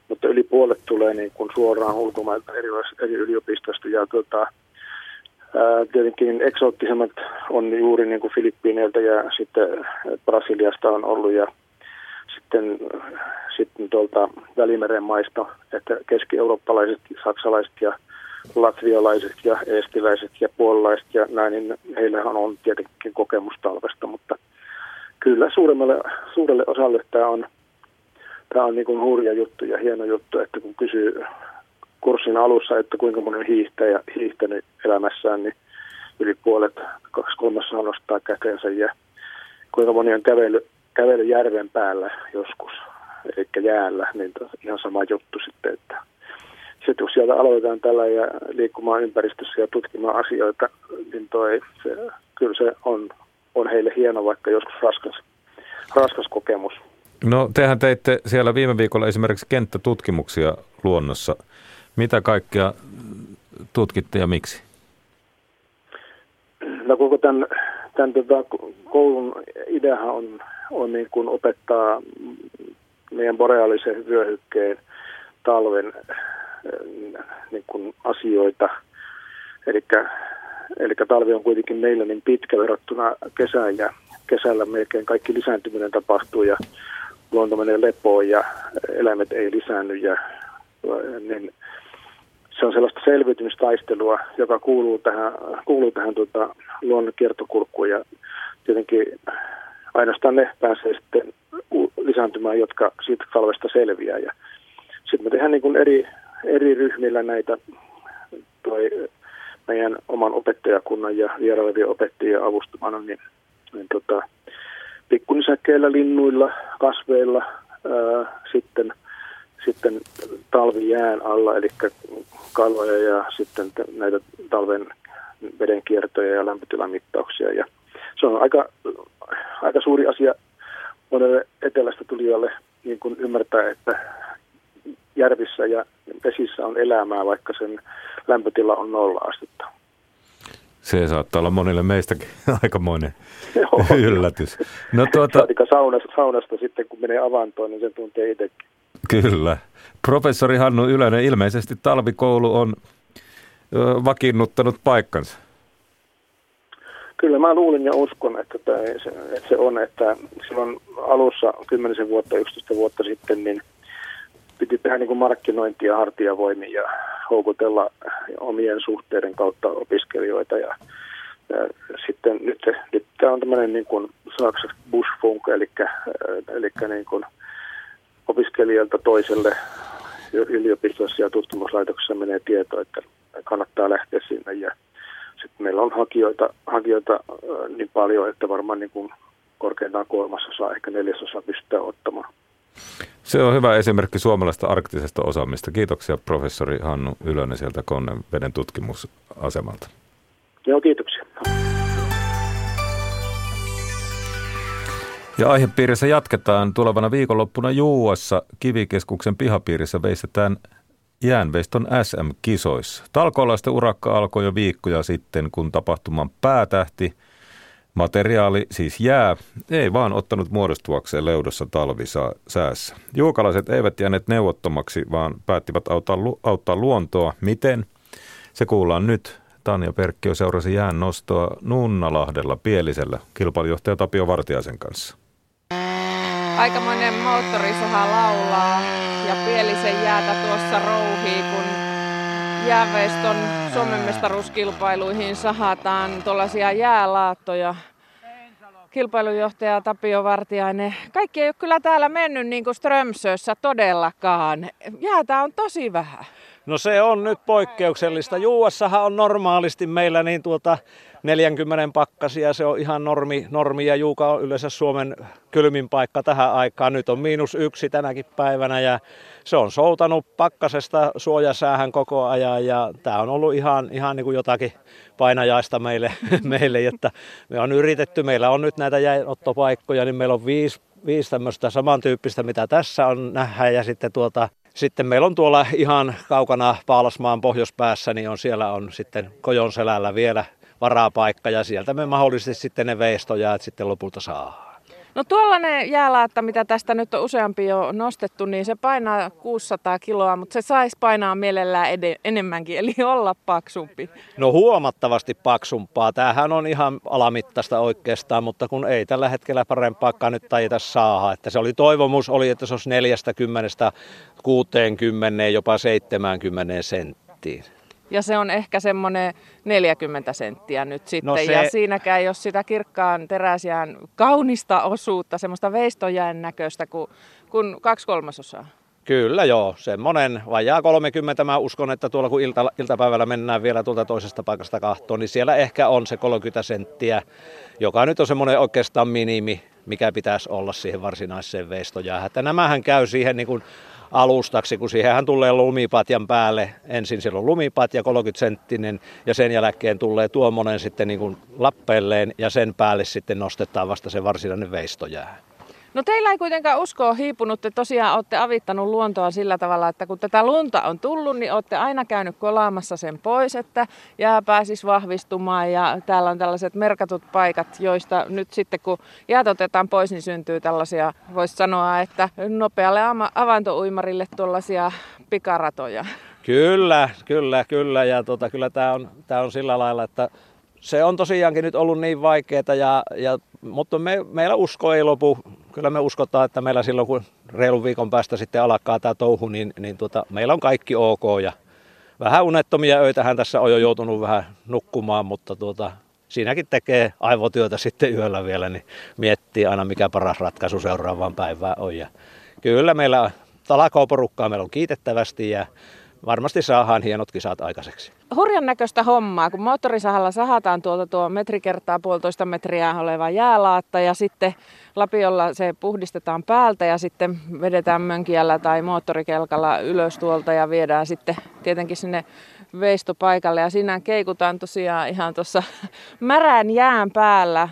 mutta yli puolet tulee niin kuin suoraan ulkomailta eri, eri yliopistosta ja tuota, tietenkin eksoottisemmat on juuri niin kuin Filippiineiltä ja sitten Brasiliasta on ollut ja sitten, sitten tuolta Välimeren maista, että keski-eurooppalaiset, saksalaiset ja latvialaiset ja eestiläiset ja puolalaiset ja näin, niin heillähän on tietenkin kokemus talvesta, mutta kyllä suuremmalle, suurelle osalle tämä on, tämä on niin kuin hurja juttu ja hieno juttu, että kun kysyy kurssin alussa, että kuinka moni hiihtäjä hiihtänyt elämässään, niin yli puolet, kaksi kolmasosaa nostaa käteensä ja kuinka moni on kävely, kävely järven päällä joskus, eli jäällä, niin ihan sama juttu sitten, että sitten kun sieltä aloitetaan tällä ja liikkumaan ympäristössä ja tutkimaan asioita, niin toi, se, kyllä se on, on heille hieno, vaikka joskus raskas, raskas kokemus. No tehän teitte siellä viime viikolla esimerkiksi kenttätutkimuksia luonnossa. Mitä kaikkea tutkitte ja miksi? No koko tämän, tämän tota, koulun ideahan on, on niin kuin opettaa meidän boreaalisen vyöhykkeen talven niin kuin asioita. Eli talvi on kuitenkin meillä niin pitkä verrattuna kesään ja kesällä melkein kaikki lisääntyminen tapahtuu ja luonto menee lepoon ja eläimet ei lisäänny ja niin se on sellaista selviytymistaistelua, joka kuuluu tähän, kuuluu tähän tuota, luonnon kiertokulkuun ja tietenkin ainoastaan ne pääsee sitten lisääntymään, jotka siitä talvesta selviää. Ja sitten me tehdään niin kuin eri, eri ryhmillä näitä toi meidän oman opettajakunnan ja vierailevien opettajien avustamana, niin, niin tota, pikkunisäkkeillä, linnuilla, kasveilla, ää, sitten, sitten talvijään alla, eli kaloja ja sitten näitä talven vedenkiertoja ja lämpötilamittauksia. Ja se on aika, aika suuri asia monelle etelästä tulijalle niin kuin ymmärtää, että järvissä ja vesissä on elämää, vaikka sen lämpötila on nolla astetta. Se saattaa olla monille meistäkin aikamoinen yllätys. No, tuota... saunasta, saunasta sitten, kun menee avantoon, niin sen tuntee itsekin. Kyllä. Professori Hannu Ylönen, ilmeisesti talvikoulu on vakiinnuttanut paikkansa. Kyllä mä luulin ja uskon, että, se on, että silloin alussa 10 vuotta, 11 vuotta sitten, niin piti tehdä niin kuin markkinointia hartiavoimin ja houkutella omien suhteiden kautta opiskelijoita. Ja, ja sitten nyt, nyt tämä on tämmöinen niin kuin saksaksi Buschfunk, eli, eli niin kuin opiskelijalta toiselle yliopistossa ja tutkimuslaitoksessa menee tieto, että kannattaa lähteä sinne. Ja sitten meillä on hakijoita, hakijoita niin paljon, että varmaan niin kuin korkeintaan kolmasosa, ehkä neljäsosa pystytään ottamaan. Se on hyvä esimerkki suomalaista arktisesta osaamista. Kiitoksia professori Hannu Ylönen sieltä Konneveden tutkimusasemalta. Joo, kiitoksia. Ja aihepiirissä jatketaan. Tulevana viikonloppuna Juuassa kivikeskuksen pihapiirissä veistetään jäänveiston SM-kisoissa. Talkoolaisten urakka alkoi jo viikkoja sitten, kun tapahtuman päätähti, materiaali siis jää, ei vaan ottanut muodostuakseen leudossa talvisäässä. Juukalaiset eivät jääneet neuvottomaksi, vaan päättivät auttaa, auttaa luontoa. Miten? Se kuullaan nyt. Tanja Perkkio seurasi jään nostoa Nunnalahdella Pielisellä kilpailujohtaja Tapio Vartiaisen kanssa. Aikamoinen moottorisaha laulaa ja Pielisen jäätä tuossa rouhii, kun jääveiston Suomen mestaruuskilpailuihin sahataan tuollaisia jäälaattoja. Kilpailujohtaja Tapio Vartiainen. Kaikki ei ole kyllä täällä mennyt niin kuin Strömsössä todellakaan. Jäätä on tosi vähän. No se on nyt poikkeuksellista. Juuassahan on normaalisti meillä niin tuota 40 pakkasia, se on ihan normi, normi ja Juuka on yleensä Suomen kylmin paikka tähän aikaan. Nyt on miinus yksi tänäkin päivänä ja se on soutanut pakkasesta suojasäähän koko ajan ja tämä on ollut ihan, ihan niin kuin jotakin painajaista meille, meille, että me on yritetty, meillä on nyt näitä jäinottopaikkoja, niin meillä on viisi, viisi tämmöistä samantyyppistä, mitä tässä on nähdä ja sitten tuota, sitten meillä on tuolla ihan kaukana Paalasmaan pohjoispäässä, niin on siellä on sitten Kojon selällä vielä varapaikka ja sieltä me mahdollisesti sitten ne veistojäät sitten lopulta saa. No tuollainen jäälaatta, mitä tästä nyt on useampi jo nostettu, niin se painaa 600 kiloa, mutta se saisi painaa mielellään ed- enemmänkin, eli olla paksumpi. No huomattavasti paksumpaa. Tämähän on ihan alamittaista oikeastaan, mutta kun ei tällä hetkellä parempaakaan nyt taita saada. Että se oli toivomus, oli, että se olisi 40 60, jopa 70 senttiin. Ja se on ehkä semmoinen 40 senttiä nyt sitten. No se... Ja siinäkään, jos sitä kirkkaan teräsiään kaunista osuutta, semmoista veistojään näköistä kuin, kuin kaksi kolmasosaa. Kyllä joo, semmoinen vajaa 30. Mä uskon, että tuolla kun ilta, iltapäivällä mennään vielä tuolta toisesta paikasta kahtoon, niin siellä ehkä on se 30 senttiä, joka nyt on semmoinen oikeastaan minimi, mikä pitäisi olla siihen varsinaiseen veistojäähän. Että nämähän käy siihen niin kuin alustaksi, kun siihenhän tulee lumipatjan päälle. Ensin siellä on lumipatja 30 senttinen ja sen jälkeen tulee tuommoinen sitten niin kuin lappeelleen ja sen päälle sitten nostetaan vasta se varsinainen veistojää. No teillä ei kuitenkaan usko hiipunut. Te tosiaan olette avittanut luontoa sillä tavalla, että kun tätä lunta on tullut, niin olette aina käynyt kolaamassa sen pois, että jää pääsisi vahvistumaan. Ja täällä on tällaiset merkatut paikat, joista nyt sitten kun jäät otetaan pois, niin syntyy tällaisia, voisi sanoa, että nopealle avantouimarille tuollaisia pikaratoja. Kyllä, kyllä, kyllä. Ja tota, kyllä tämä on, tää on sillä lailla, että se on tosiaankin nyt ollut niin vaikeaa, ja, ja, mutta me, meillä usko ei lopu. Kyllä me uskotaan, että meillä silloin kun reilun viikon päästä sitten alkaa tämä touhu, niin, niin tuota, meillä on kaikki ok. Ja vähän unettomia öitähän tässä on jo joutunut vähän nukkumaan, mutta tuota, siinäkin tekee aivotyötä sitten yöllä vielä, niin miettii aina mikä paras ratkaisu seuraavaan päivään on. Ja kyllä meillä talakooporukkaa meillä on kiitettävästi ja varmasti saadaan hienot kisat aikaiseksi. Hurjan näköistä hommaa, kun moottorisahalla sahataan tuolta tuo metri kertaa puolitoista metriä oleva jäälaatta ja sitten lapiolla se puhdistetaan päältä ja sitten vedetään mönkiällä tai moottorikelkalla ylös tuolta ja viedään sitten tietenkin sinne veistopaikalle ja siinä keikutaan tosiaan ihan tuossa märän jään päällä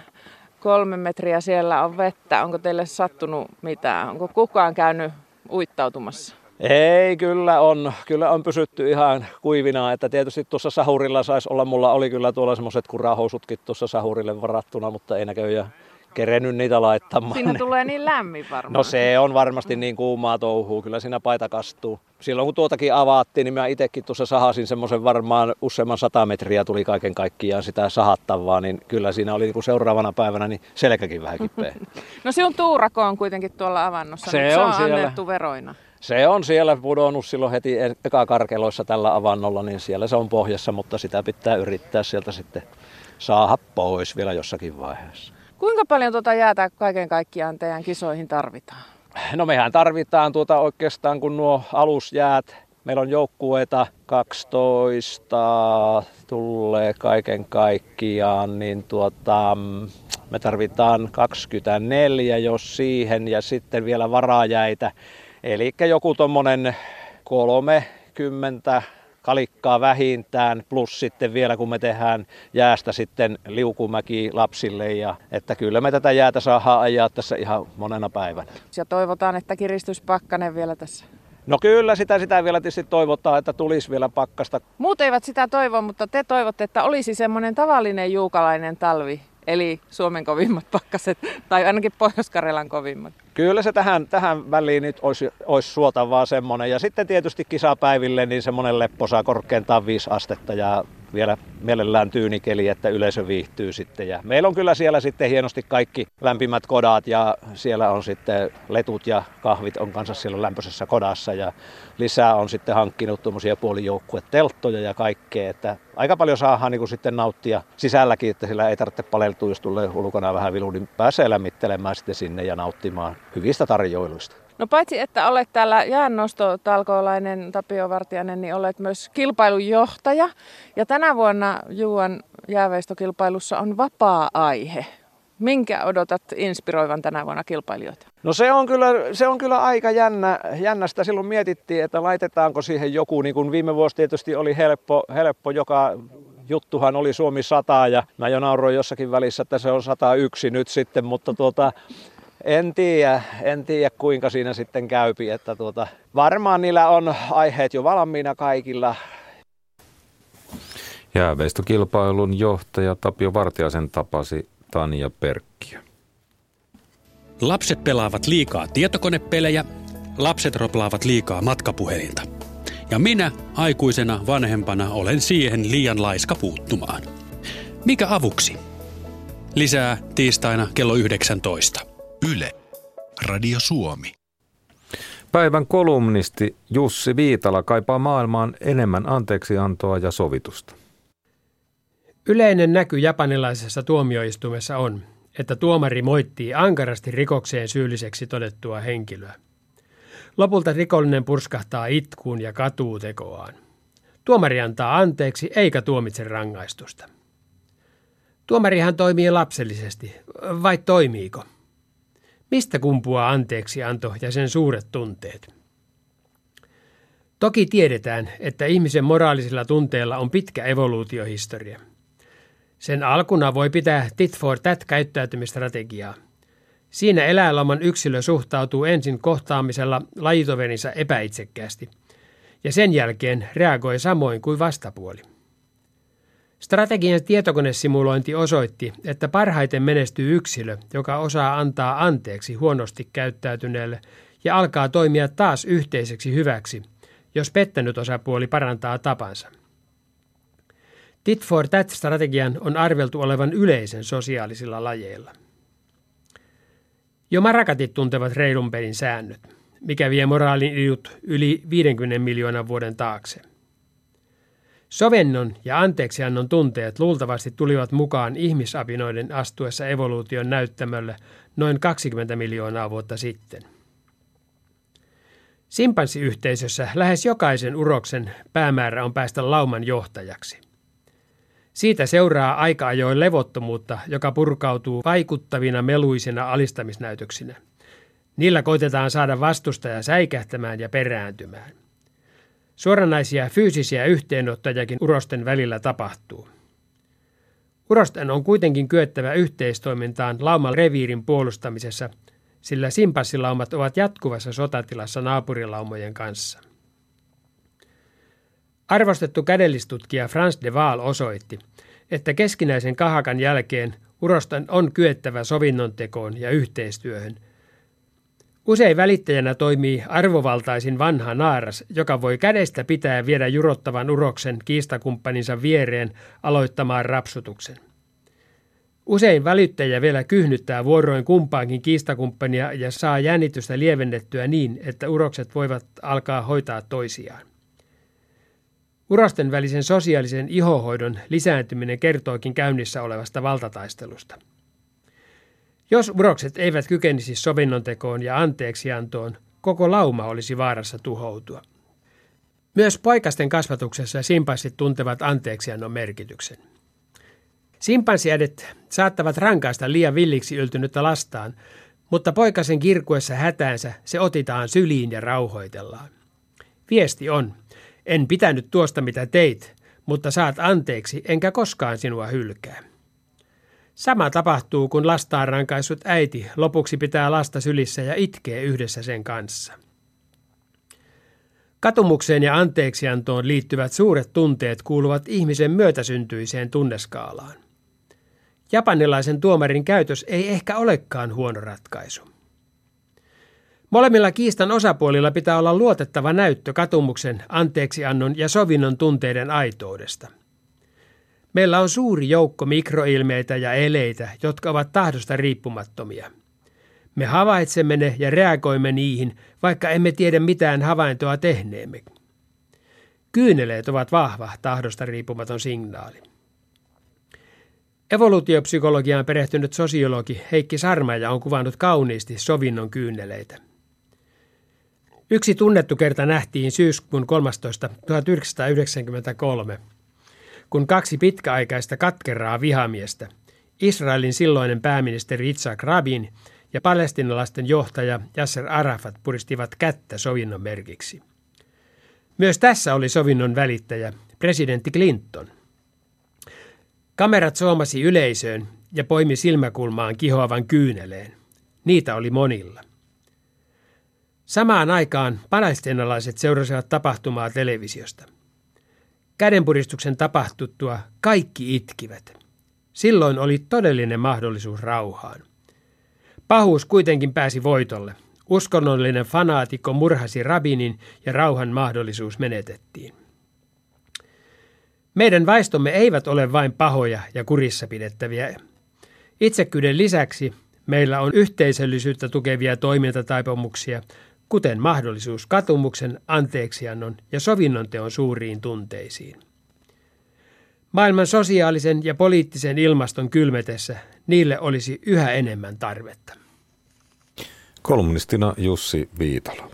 kolme metriä siellä on vettä. Onko teille sattunut mitään? Onko kukaan käynyt uittautumassa? Ei, kyllä on. Kyllä on pysytty ihan kuivina, että tietysti tuossa sahurilla saisi olla, mulla oli kyllä tuolla semmoiset kurahousutkin tuossa sahurille varattuna, mutta ei näköjään kerennyt niitä laittamaan. Siinä tulee niin lämmin varmaan. No se on varmasti niin kuumaa touhuu, kyllä siinä paita kastuu. Silloin kun tuotakin avaattiin, niin mä itsekin tuossa sahasin semmoisen varmaan useamman sata metriä tuli kaiken kaikkiaan sitä sahattavaa, niin kyllä siinä oli kun seuraavana päivänä niin selkäkin vähän kipeä. no se on tuurako on kuitenkin tuolla avannossa, se, niin se on, on siellä. annettu veroina. Se on siellä pudonnut silloin heti eka karkeloissa tällä avannolla, niin siellä se on pohjassa, mutta sitä pitää yrittää sieltä sitten saada pois vielä jossakin vaiheessa. Kuinka paljon tuota jäätä kaiken kaikkiaan teidän kisoihin tarvitaan? No mehän tarvitaan tuota oikeastaan kun nuo alusjäät, meillä on joukkueita 12 tulee kaiken kaikkiaan, niin tuota, me tarvitaan 24 jos siihen ja sitten vielä varajäitä. Eli joku tuommoinen 30 kalikkaa vähintään, plus sitten vielä kun me tehdään jäästä sitten liukumäki lapsille, ja että kyllä me tätä jäätä saadaan ajaa tässä ihan monena päivänä. Ja toivotaan, että kiristyspakkanen vielä tässä. No kyllä, sitä, sitä vielä tietysti toivotaan, että tulisi vielä pakkasta. Muut eivät sitä toivo, mutta te toivotte, että olisi semmoinen tavallinen juukalainen talvi, eli Suomen kovimmat pakkaset, tai ainakin Pohjois-Karjalan kovimmat. Kyllä se tähän, tähän väliin nyt olisi, olisi suotavaa semmoinen. Ja sitten tietysti kisapäiville niin semmoinen lepposa korkeintaan 5 astetta ja vielä mielellään tyynikeli, että yleisö viihtyy sitten. Ja meillä on kyllä siellä sitten hienosti kaikki lämpimät kodat ja siellä on sitten letut ja kahvit on kanssa siellä lämpöisessä kodassa ja lisää on sitten hankkinut tuommoisia puolijoukkuetelttoja ja kaikkea, että aika paljon saadaan niin sitten nauttia sisälläkin, että sillä ei tarvitse paleltua, jos tulee ulkona vähän vilu, niin pääsee lämmittelemään sitten sinne ja nauttimaan hyvistä tarjoiluista. No paitsi, että olet täällä jäännostotalkoolainen Tapio Vartiainen, niin olet myös kilpailunjohtaja. Ja tänä vuonna Juuan jääveistokilpailussa on vapaa-aihe. Minkä odotat inspiroivan tänä vuonna kilpailijoita? No se on kyllä, se on kyllä aika jännä, jännästä. Silloin mietittiin, että laitetaanko siihen joku, niin kuin viime vuosi tietysti oli helppo, helppo joka juttuhan oli Suomi 100 ja mä jo nauroin jossakin välissä, että se on 101 nyt sitten, mutta tuota, en tiedä, en tiedä kuinka siinä sitten käypi, että tuota, varmaan niillä on aiheet jo valmiina kaikilla. Jääveistokilpailun johtaja Tapio Vartiasen tapasi Tania Perkkiä. Lapset pelaavat liikaa tietokonepelejä, lapset roplaavat liikaa matkapuhelinta. Ja minä aikuisena vanhempana olen siihen liian laiska puuttumaan. Mikä avuksi? Lisää tiistaina kello 19. Yle. Radio Suomi. Päivän kolumnisti Jussi Viitala kaipaa maailmaan enemmän anteeksiantoa ja sovitusta. Yleinen näky japanilaisessa tuomioistuimessa on, että tuomari moittii ankarasti rikokseen syylliseksi todettua henkilöä. Lopulta rikollinen purskahtaa itkuun ja katuu tekoaan. Tuomari antaa anteeksi eikä tuomitse rangaistusta. Tuomarihan toimii lapsellisesti, vai toimiiko? Mistä kumpuaa anteeksi anto ja sen suuret tunteet? Toki tiedetään, että ihmisen moraalisilla tunteilla on pitkä evoluutiohistoria. Sen alkuna voi pitää tit for tat käyttäytymistrategiaa. Siinä eläinlaman yksilö suhtautuu ensin kohtaamisella lajitoverinsa epäitsekkäästi ja sen jälkeen reagoi samoin kuin vastapuoli. Strategian tietokonesimulointi osoitti, että parhaiten menestyy yksilö, joka osaa antaa anteeksi huonosti käyttäytyneelle ja alkaa toimia taas yhteiseksi hyväksi, jos pettänyt osapuoli parantaa tapansa. Tit for tat-strategian on arveltu olevan yleisen sosiaalisilla lajeilla. Jo marakatit tuntevat reilun pelin säännöt, mikä vie moraalin yli 50 miljoonan vuoden taakse. Sovennon ja anteeksiannon tunteet luultavasti tulivat mukaan ihmisapinoiden astuessa evoluution näyttämölle noin 20 miljoonaa vuotta sitten. Simpanssiyhteisössä lähes jokaisen uroksen päämäärä on päästä lauman johtajaksi. Siitä seuraa aika ajoin levottomuutta, joka purkautuu vaikuttavina meluisina alistamisnäytöksinä. Niillä koitetaan saada vastustaja säikähtämään ja perääntymään. Suoranaisia fyysisiä yhteenottojakin urosten välillä tapahtuu. Urosten on kuitenkin kyettävä yhteistoimintaan lauman reviirin puolustamisessa, sillä simpassilaumat ovat jatkuvassa sotatilassa naapurilaumojen kanssa. Arvostettu kädellistutkija Frans de Waal osoitti, että keskinäisen kahakan jälkeen Urosten on kyettävä sovinnon tekoon ja yhteistyöhön. Usein välittäjänä toimii arvovaltaisin vanha naaras, joka voi kädestä pitää viedä jurottavan uroksen kiistakumppaninsa viereen aloittamaan rapsutuksen. Usein välittäjä vielä kyhnyttää vuoroin kumpaankin kiistakumppania ja saa jännitystä lievennettyä niin, että urokset voivat alkaa hoitaa toisiaan. Urosten välisen sosiaalisen ihohoidon lisääntyminen kertookin käynnissä olevasta valtataistelusta. Jos urokset eivät kykenisi sovinnon tekoon ja anteeksiantoon, koko lauma olisi vaarassa tuhoutua. Myös poikasten kasvatuksessa simpanssit tuntevat anteeksiannon merkityksen. Simpansiäidet saattavat rankaista liian villiksi yltynyttä lastaan, mutta poikasen kirkuessa hätäänsä se otitaan syliin ja rauhoitellaan. Viesti on, en pitänyt tuosta mitä teit, mutta saat anteeksi, enkä koskaan sinua hylkää. Sama tapahtuu, kun lastaan rankaissut äiti lopuksi pitää lasta sylissä ja itkee yhdessä sen kanssa. Katumukseen ja anteeksiantoon liittyvät suuret tunteet kuuluvat ihmisen myötäsyntyiseen tunneskaalaan. Japanilaisen tuomarin käytös ei ehkä olekaan huono ratkaisu. Molemmilla kiistan osapuolilla pitää olla luotettava näyttö katumuksen, anteeksiannon ja sovinnon tunteiden aitoudesta. Meillä on suuri joukko mikroilmeitä ja eleitä, jotka ovat tahdosta riippumattomia. Me havaitsemme ne ja reagoimme niihin, vaikka emme tiedä mitään havaintoa tehneemme. Kyyneleet ovat vahva tahdosta riippumaton signaali. Evoluutiopsykologiaan perehtynyt sosiologi Heikki Sarmaja on kuvannut kauniisti sovinnon kyyneleitä. Yksi tunnettu kerta nähtiin syyskuun 13. 1993, kun kaksi pitkäaikaista katkeraa vihamiestä, Israelin silloinen pääministeri Itzhak Rabin ja palestinalaisten johtaja Yasser Arafat puristivat kättä sovinnon merkiksi. Myös tässä oli sovinnon välittäjä, presidentti Clinton. Kamerat soomasi yleisöön ja poimi silmäkulmaan kihoavan kyyneleen. Niitä oli monilla. Samaan aikaan palestinalaiset seurasivat tapahtumaa televisiosta. Kädenpuristuksen tapahtuttua kaikki itkivät. Silloin oli todellinen mahdollisuus rauhaan. Pahuus kuitenkin pääsi voitolle. Uskonnollinen fanaatikko murhasi rabinin ja rauhan mahdollisuus menetettiin. Meidän vaistomme eivät ole vain pahoja ja kurissa pidettäviä. Itsekyyden lisäksi meillä on yhteisöllisyyttä tukevia toimintataipumuksia, kuten mahdollisuus katumuksen, anteeksiannon ja sovinnon teon suuriin tunteisiin. Maailman sosiaalisen ja poliittisen ilmaston kylmetessä niille olisi yhä enemmän tarvetta. Kolumnistina Jussi Viitala.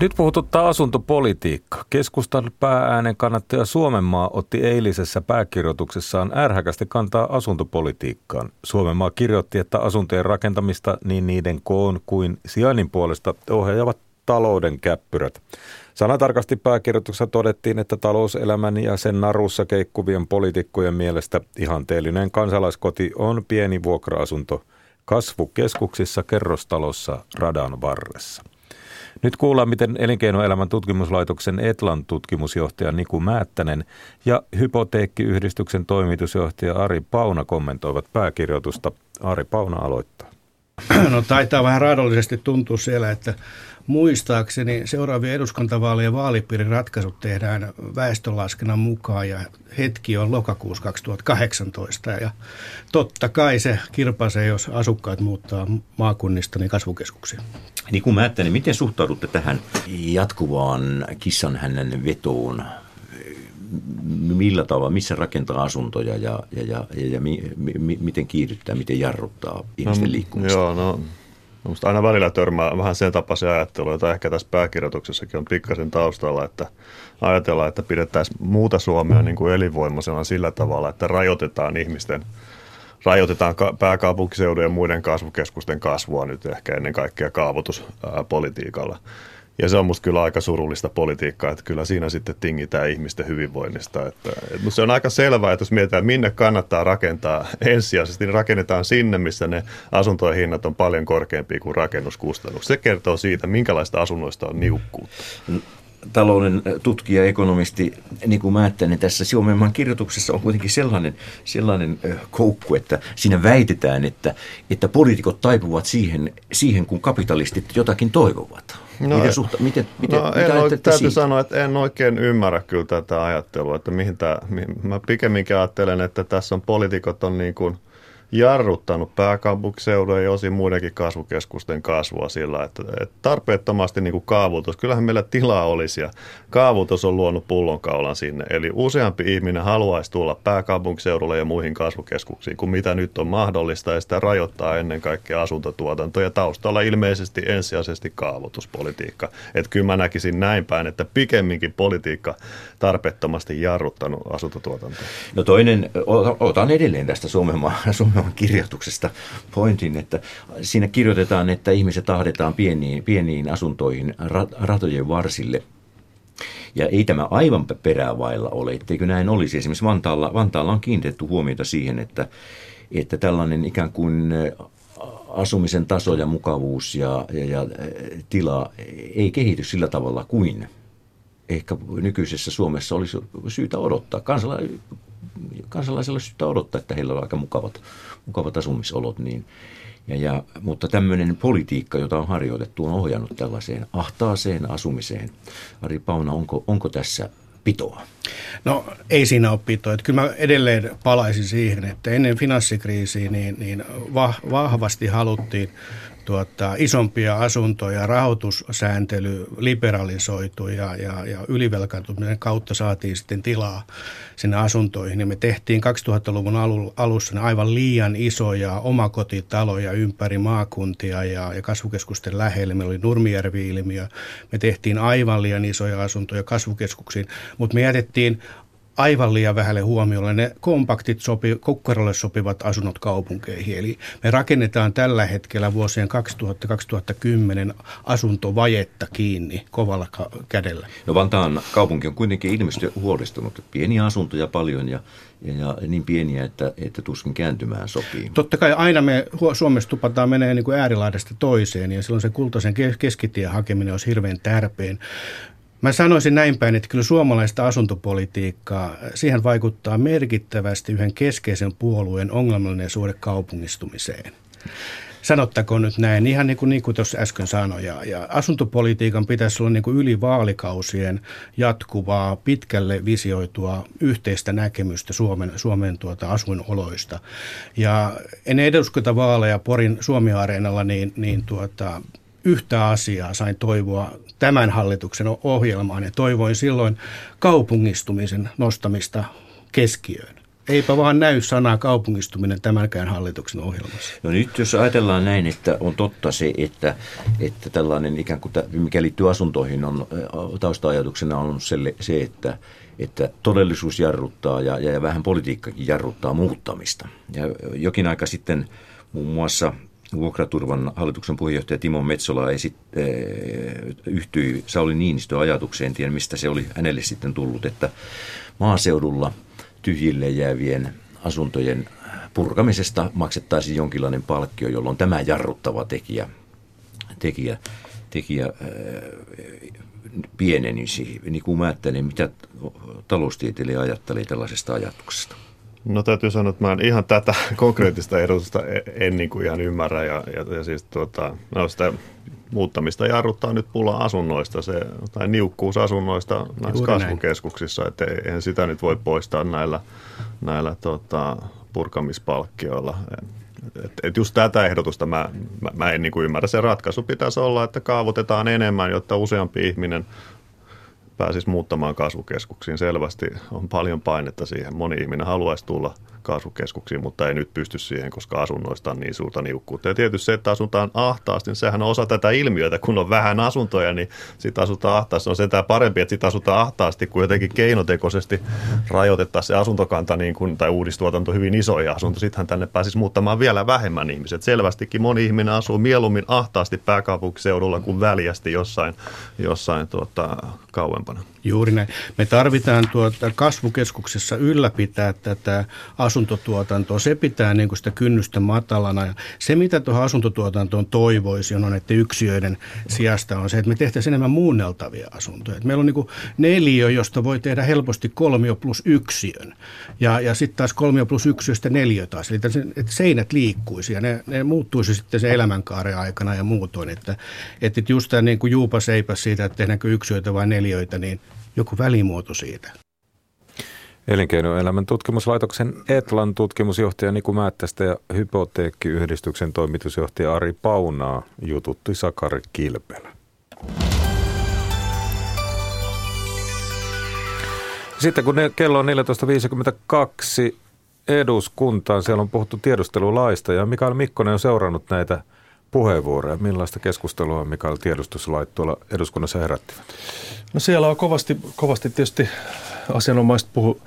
Nyt puhututtaa asuntopolitiikka. Keskustan päääänen kannattaja Suomenmaa otti eilisessä pääkirjoituksessaan ärhäkästi kantaa asuntopolitiikkaan. Suomenmaa kirjoitti, että asuntojen rakentamista niin niiden koon kuin sijainnin puolesta ohjaavat talouden käppyrät. Sanatarkasti pääkirjoituksessa todettiin, että talouselämän ja sen narussa keikkuvien poliitikkojen mielestä ihanteellinen kansalaiskoti on pieni vuokra-asunto kasvukeskuksissa kerrostalossa radan varressa. Nyt kuullaan, miten Elinkeinoelämän tutkimuslaitoksen Etlan tutkimusjohtaja Niku Määttänen ja Hypoteekkiyhdistyksen toimitusjohtaja Ari Pauna kommentoivat pääkirjoitusta. Ari Pauna aloittaa. No taitaa vähän raadollisesti tuntua siellä, että muistaakseni seuraavien eduskuntavaalien vaalipiirin ratkaisut tehdään väestönlaskennan mukaan ja hetki on lokakuussa 2018 ja totta kai se kirpaisee, jos asukkaat muuttaa maakunnista niin kasvukeskuksiin. Niin kuin mä niin miten suhtaudutte tähän jatkuvaan kissanhännän vetoon millä tavalla, missä rakentaa asuntoja ja, ja, ja, ja, ja mi, mi, miten kiihdyttää, miten jarruttaa ihmisten no, liikkumista? Joo, no Minusta aina välillä törmää vähän sen tapaisen ajattelu, jota ehkä tässä pääkirjoituksessakin on pikkasen taustalla, että ajatellaan, että pidettäisiin muuta Suomea niin kuin elinvoimaisena sillä tavalla, että rajoitetaan ihmisten, rajoitetaan pääkaupunkiseudun ja muiden kasvukeskusten kasvua nyt ehkä ennen kaikkea kaavoituspolitiikalla. Ja se on musta kyllä aika surullista politiikkaa, että kyllä siinä sitten tingitään ihmisten hyvinvoinnista. Että, että se on aika selvää, että jos mietitään, minne kannattaa rakentaa ensisijaisesti, niin rakennetaan sinne, missä ne asuntojen hinnat on paljon korkeampia kuin rakennuskustannukset. Se kertoo siitä, minkälaista asunnoista on niukkuutta. Talouden tutkija, ekonomisti Niku Määttänen tässä Suomenmaan kirjoituksessa on kuitenkin sellainen, sellainen koukku, että siinä väitetään, että, että poliitikot taipuvat siihen, siihen, kun kapitalistit jotakin toivovat. No, miten suhta, miten, miten, no, mitä en täytyy siitä? sanoa, että en oikein ymmärrä kyllä tätä ajattelua, että mihin tämä, mä pikemminkin ajattelen, että tässä on poliitikot on niin kuin – jarruttanut pääkaupunkiseudun ja osin muidenkin kasvukeskusten kasvua sillä, että, että tarpeettomasti niin kuin kaavoitus, kyllähän meillä tilaa olisi ja kaavoitus on luonut pullonkaulan sinne. Eli useampi ihminen haluaisi tulla pääkaupunkiseudulle ja muihin kasvukeskuksiin kuin mitä nyt on mahdollista ja sitä rajoittaa ennen kaikkea asuntotuotanto ja taustalla ilmeisesti ensisijaisesti kaavoituspolitiikka. Että kyllä mä näkisin näin päin, että pikemminkin politiikka tarpeettomasti jarruttanut asuntotuotantoa. No toinen, otan edelleen tästä Suomen, Suomen kirjoituksesta pointin, että siinä kirjoitetaan, että ihmiset tahdetaan pieniin, pieniin asuntoihin ratojen varsille. Ja ei tämä aivan perää vailla ole, etteikö näin olisi. Esimerkiksi Vantaalla, Vantaalla on kiinnitetty huomiota siihen, että, että tällainen ikään kuin asumisen taso ja mukavuus ja, ja, ja tila ei kehity sillä tavalla kuin ehkä nykyisessä Suomessa olisi syytä odottaa. Kansala, kansalaisilla olisi syytä odottaa, että heillä on aika mukavat, mukavat asumisolot. Niin, ja, ja, mutta tämmöinen politiikka, jota on harjoitettu, on ohjannut tällaiseen ahtaaseen asumiseen. Ari Pauna, onko, onko tässä pitoa? No ei siinä ole pitoa. Kyllä mä edelleen palaisin siihen, että ennen finanssikriisiä niin, niin vahvasti haluttiin tuota, isompia asuntoja, rahoitussääntely liberalisoitu ja, ja, ja ylivelkaantumisen kautta saatiin sitten tilaa sinne asuntoihin. Ja me tehtiin 2000-luvun alussa aivan liian isoja omakotitaloja ympäri maakuntia ja, ja kasvukeskusten lähelle. Meillä oli Nurmijärvi-ilmiö. Me tehtiin aivan liian isoja asuntoja kasvukeskuksiin, mutta me jätettiin aivan liian vähälle huomiolle ne kompaktit sopi, kukkarolle sopivat asunnot kaupunkeihin. Eli me rakennetaan tällä hetkellä vuosien 2000-2010 asuntovajetta kiinni kovalla kädellä. No Vantaan kaupunki on kuitenkin ilmeisesti huolestunut. Pieniä asuntoja paljon ja, ja, ja niin pieniä, että, että tuskin kääntymään sopii. Totta kai aina me Suomessa tupataan menee niin kuin äärilaidasta toiseen ja silloin se kultaisen keskitien hakeminen olisi hirveän tärpeen. Mä sanoisin näin päin, että kyllä suomalaista asuntopolitiikkaa, siihen vaikuttaa merkittävästi yhden keskeisen puolueen ongelmallinen suhde kaupungistumiseen. Sanottakoon nyt näin, ihan niin kuin, niin kuin tuossa äsken sanoin. Ja, ja asuntopolitiikan pitäisi olla niin kuin yli vaalikausien jatkuvaa, pitkälle visioitua yhteistä näkemystä Suomen, Suomen tuota asuinoloista. Ja ennen eduskuntavaaleja Porin Suomi-areenalla, niin, niin tuota, yhtä asiaa sain toivoa tämän hallituksen ohjelmaan ja toivoin silloin kaupungistumisen nostamista keskiöön. Eipä vaan näy sanaa kaupungistuminen tämänkään hallituksen ohjelmassa. No nyt jos ajatellaan näin, että on totta se, että, että tällainen ikään kuin, mikä liittyy asuntoihin, on tausta-ajatuksena on se, että, että todellisuus jarruttaa ja, ja vähän politiikkakin jarruttaa muuttamista. Ja jokin aika sitten muun muassa vuokraturvan hallituksen puheenjohtaja Timo Metsola esit, äh, yhtyi Sauli Niinistön ajatukseen, tiedän mistä se oli hänelle sitten tullut, että maaseudulla tyhjille jäävien asuntojen purkamisesta maksettaisiin jonkinlainen palkkio, jolloin tämä jarruttava tekijä, tekijä, tekijä äh, pienenisi. Niin kuin mä ajattelen, mitä taloustieteilijä ajattelee tällaisesta ajatuksesta? No täytyy sanoa, että mä en ihan tätä konkreettista ehdotusta e- en niin kuin ihan ymmärrä. Ja, ja, ja siis tuota, no sitä muuttamista jarruttaa nyt pula asunnoista se, tai niukkuus asunnoista näissä Juuri kasvukeskuksissa. Näin. Että eihän sitä nyt voi poistaa näillä, näillä tota, purkamispalkkioilla. Et, et just tätä ehdotusta mä, mä, mä en niin kuin ymmärrä. Se ratkaisu pitäisi olla, että kaavoitetaan enemmän, jotta useampi ihminen pääsisi muuttamaan kasvukeskuksiin. Selvästi on paljon painetta siihen. Moni ihminen haluaisi tulla kasvukeskuksiin, mutta ei nyt pysty siihen, koska asunnoista on niin suurta niukkuutta. Ja tietysti se, että asutaan ahtaasti, niin sehän on osa tätä ilmiötä. Kun on vähän asuntoja, niin sitten asutaan ahtaasti. On sentään parempi, että sitten asutaan ahtaasti, kuin jotenkin keinotekoisesti rajoitettaisiin se asuntokanta niin kun, tai uudistuotanto hyvin isoja asunto. Sittenhän tänne pääsisi muuttamaan vielä vähemmän ihmiset. Selvästikin moni ihminen asuu mieluummin ahtaasti pääkaupunkiseudulla kuin väljästi jossain, jossain tuota, kauempana. Juuri näin. Me tarvitaan tuota kasvukeskuksessa ylläpitää tätä asuntotuotantoa. Se pitää niin kuin sitä kynnystä matalana. Ja se, mitä tuohon asuntotuotantoon toivoisi, on että yksiöiden sijasta on se, että me tehtäisiin enemmän muunneltavia asuntoja. Et meillä on niin kuin neljä, josta voi tehdä helposti kolmio plus yksiön. Ja, ja sitten taas kolmio plus yksiöstä neljä taas. Eli että seinät liikkuisi ja ne, ne muuttuisi sitten se elämänkaaren aikana ja muutoin. Että, että just tämä niin kuin juupa seipäs siitä, että tehdäänkö yksiöitä vai neljöitä, niin joku välimuoto siitä. Elinkeinoelämän tutkimuslaitoksen Etlan tutkimusjohtaja Niku Määttästä ja Hypoteekkiyhdistyksen toimitusjohtaja Ari Paunaa jututti Sakari Kilpelä. Sitten kun kello on 14.52 eduskuntaan, siellä on puhuttu tiedustelulaista ja Mikael Mikkonen on seurannut näitä puheenvuoroja. Millaista keskustelua Mikael tiedustuslait tuolla eduskunnassa herättivät? No siellä on kovasti, kovasti tietysti asianomaiset puhu,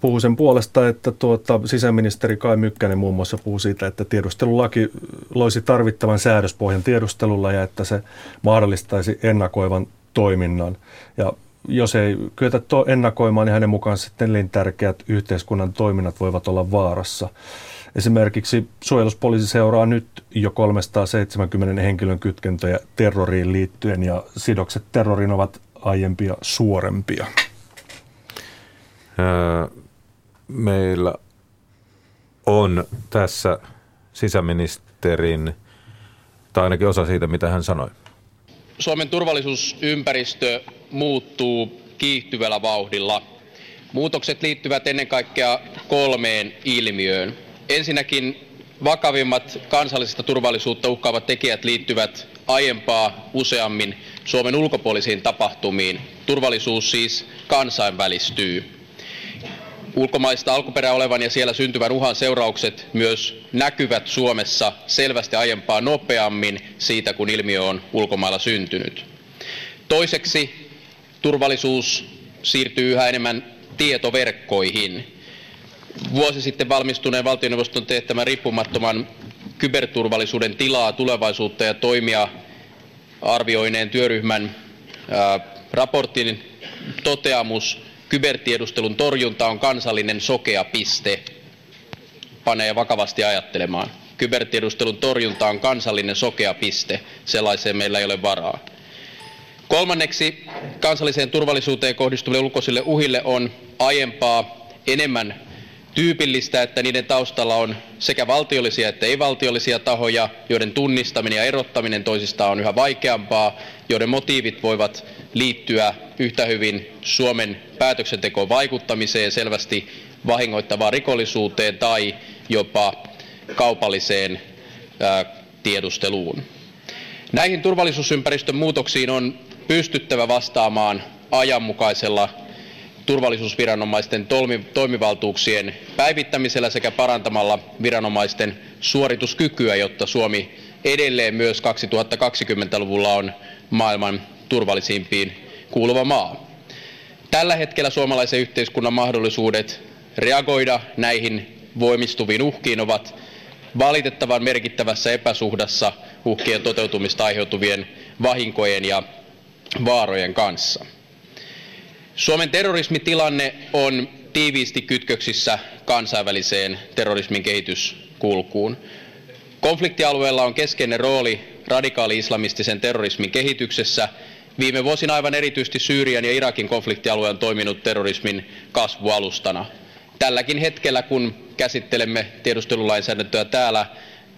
puhuu sen puolesta, että tuota, sisäministeri Kai Mykkänen muun muassa puhuu siitä, että tiedustelulaki loisi tarvittavan säädöspohjan tiedustelulla ja että se mahdollistaisi ennakoivan toiminnan. Ja jos ei kyetä to- ennakoimaan, niin hänen mukaan sitten elintärkeät yhteiskunnan toiminnat voivat olla vaarassa. Esimerkiksi suojeluspoliisi seuraa nyt jo 370 henkilön kytkentöjä terroriin liittyen ja sidokset terrorin ovat aiempia suorempia. Meillä on tässä sisäministerin, tai ainakin osa siitä, mitä hän sanoi. Suomen turvallisuusympäristö muuttuu kiihtyvällä vauhdilla. Muutokset liittyvät ennen kaikkea kolmeen ilmiöön. Ensinnäkin vakavimmat kansallisesta turvallisuutta uhkaavat tekijät liittyvät aiempaa useammin Suomen ulkopuolisiin tapahtumiin. Turvallisuus siis kansainvälistyy. Ulkomaista alkuperää olevan ja siellä syntyvän uhan seuraukset myös näkyvät Suomessa selvästi aiempaa nopeammin siitä, kun ilmiö on ulkomailla syntynyt. Toiseksi turvallisuus siirtyy yhä enemmän tietoverkkoihin. Vuosi sitten valmistuneen valtioneuvoston teettämän riippumattoman kyberturvallisuuden tilaa, tulevaisuutta ja toimia arvioineen työryhmän raportin toteamus kybertiedustelun torjunta on kansallinen sokea piste panee vakavasti ajattelemaan. Kybertiedustelun torjunta on kansallinen sokea piste. Sellaiseen meillä ei ole varaa. Kolmanneksi kansalliseen turvallisuuteen kohdistuville ulkoisille uhille on aiempaa enemmän tyypillistä, että niiden taustalla on sekä valtiollisia että ei-valtiollisia tahoja, joiden tunnistaminen ja erottaminen toisistaan on yhä vaikeampaa, joiden motiivit voivat liittyä yhtä hyvin Suomen päätöksentekoon vaikuttamiseen, selvästi vahingoittavaan rikollisuuteen tai jopa kaupalliseen tiedusteluun. Näihin turvallisuusympäristön muutoksiin on pystyttävä vastaamaan ajanmukaisella turvallisuusviranomaisten toimivaltuuksien päivittämisellä sekä parantamalla viranomaisten suorituskykyä, jotta Suomi edelleen myös 2020-luvulla on maailman turvallisimpiin kuuluva maa. Tällä hetkellä suomalaisen yhteiskunnan mahdollisuudet reagoida näihin voimistuviin uhkiin ovat valitettavan merkittävässä epäsuhdassa uhkien toteutumista aiheutuvien vahinkojen ja vaarojen kanssa. Suomen terrorismitilanne on tiiviisti kytköksissä kansainväliseen terrorismin kehityskulkuun. Konfliktialueella on keskeinen rooli radikaali-islamistisen terrorismin kehityksessä. Viime vuosina aivan erityisesti Syyrian ja Irakin konfliktialue on toiminut terrorismin kasvualustana. Tälläkin hetkellä, kun käsittelemme tiedustelulainsäädäntöä täällä,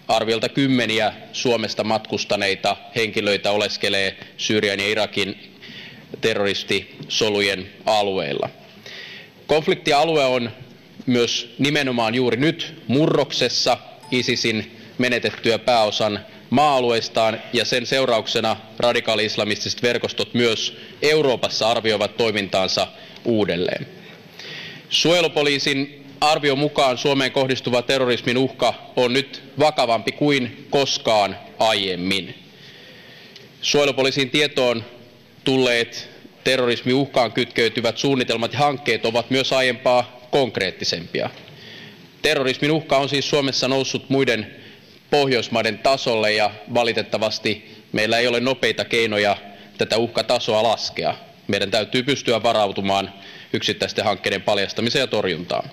arviolta kymmeniä Suomesta matkustaneita henkilöitä oleskelee Syyrian ja Irakin terroristisolujen alueilla. Konfliktialue on myös nimenomaan juuri nyt murroksessa ISISin menetettyä pääosan maa-alueistaan ja sen seurauksena radikaali-islamistiset verkostot myös Euroopassa arvioivat toimintaansa uudelleen. Suojelupoliisin arvion mukaan Suomeen kohdistuva terrorismin uhka on nyt vakavampi kuin koskaan aiemmin. Suojelupoliisin tietoon tulleet terrorismiuhkaan kytkeytyvät suunnitelmat ja hankkeet ovat myös aiempaa konkreettisempia. Terrorismin uhka on siis Suomessa noussut muiden Pohjoismaiden tasolle ja valitettavasti meillä ei ole nopeita keinoja tätä uhkatasoa laskea. Meidän täytyy pystyä varautumaan yksittäisten hankkeiden paljastamiseen ja torjuntaan.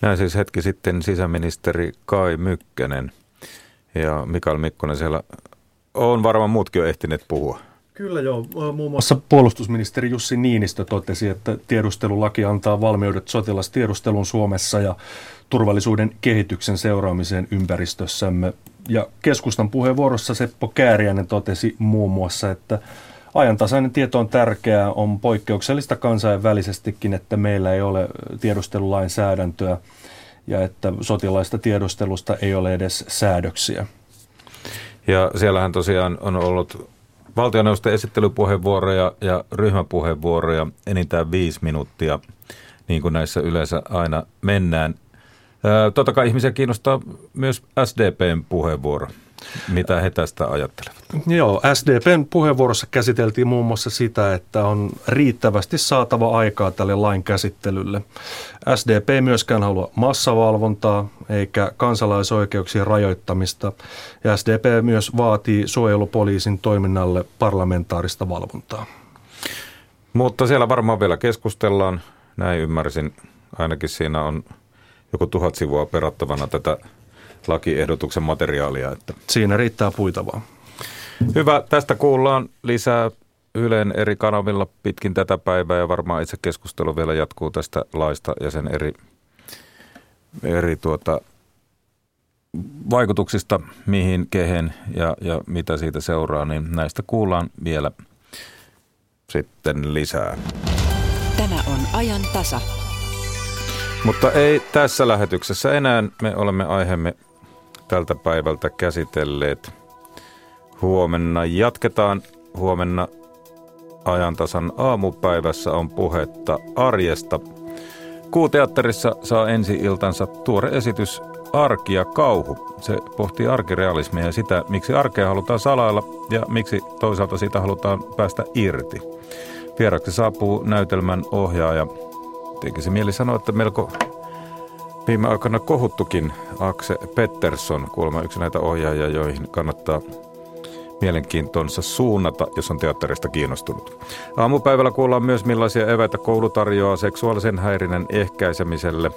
Näin siis hetki sitten sisäministeri Kai Mykkänen ja Mikael Mikkonen siellä on varmaan muutkin jo ehtineet puhua. Kyllä joo. Muun muassa puolustusministeri Jussi Niinistö totesi, että tiedustelulaki antaa valmiudet sotilastiedustelun Suomessa ja turvallisuuden kehityksen seuraamiseen ympäristössämme. Ja keskustan puheenvuorossa Seppo Kääriäinen totesi muun muassa, että ajantasainen tieto on tärkeää, on poikkeuksellista kansainvälisestikin, että meillä ei ole tiedustelulainsäädäntöä ja että sotilaista tiedustelusta ei ole edes säädöksiä. Ja siellähän tosiaan on ollut valtioneuvoston esittelypuheenvuoroja ja ryhmäpuheenvuoroja enintään viisi minuuttia, niin kuin näissä yleensä aina mennään. Totta kai ihmisiä kiinnostaa myös SDPn puheenvuoro. Mitä he tästä ajattelevat? Joo, SDPn puheenvuorossa käsiteltiin muun muassa sitä, että on riittävästi saatava aikaa tälle lain käsittelylle. SDP ei myöskään halua massavalvontaa eikä kansalaisoikeuksien rajoittamista. Ja SDP myös vaatii suojelupoliisin toiminnalle parlamentaarista valvontaa. Mutta siellä varmaan vielä keskustellaan. Näin ymmärsin. Ainakin siinä on joku tuhat sivua perattavana tätä lakiehdotuksen materiaalia. Että. Siinä riittää puitavaa. Hyvä, tästä kuullaan lisää Ylen eri kanavilla pitkin tätä päivää ja varmaan itse keskustelu vielä jatkuu tästä laista ja sen eri, eri tuota, vaikutuksista, mihin, kehen ja, ja mitä siitä seuraa, niin näistä kuullaan vielä sitten lisää. Tämä on ajan tasa. Mutta ei tässä lähetyksessä enää. Me olemme aiheemme tältä päivältä käsitelleet. Huomenna jatketaan. Huomenna ajantasan aamupäivässä on puhetta arjesta. Kuuteatterissa saa ensi iltansa tuore esitys Arki ja kauhu. Se pohtii arkirealismia ja sitä, miksi arkea halutaan salailla ja miksi toisaalta siitä halutaan päästä irti. Vieraksi saapuu näytelmän ohjaaja. Tekisi mieli sanoa, että melko viime aikoina kohuttukin Akse Pettersson, kuulemma yksi näitä ohjaajia, joihin kannattaa mielenkiintonsa suunnata, jos on teatterista kiinnostunut. Aamupäivällä kuullaan myös millaisia eväitä koulu tarjoaa seksuaalisen häirinnän ehkäisemiselle.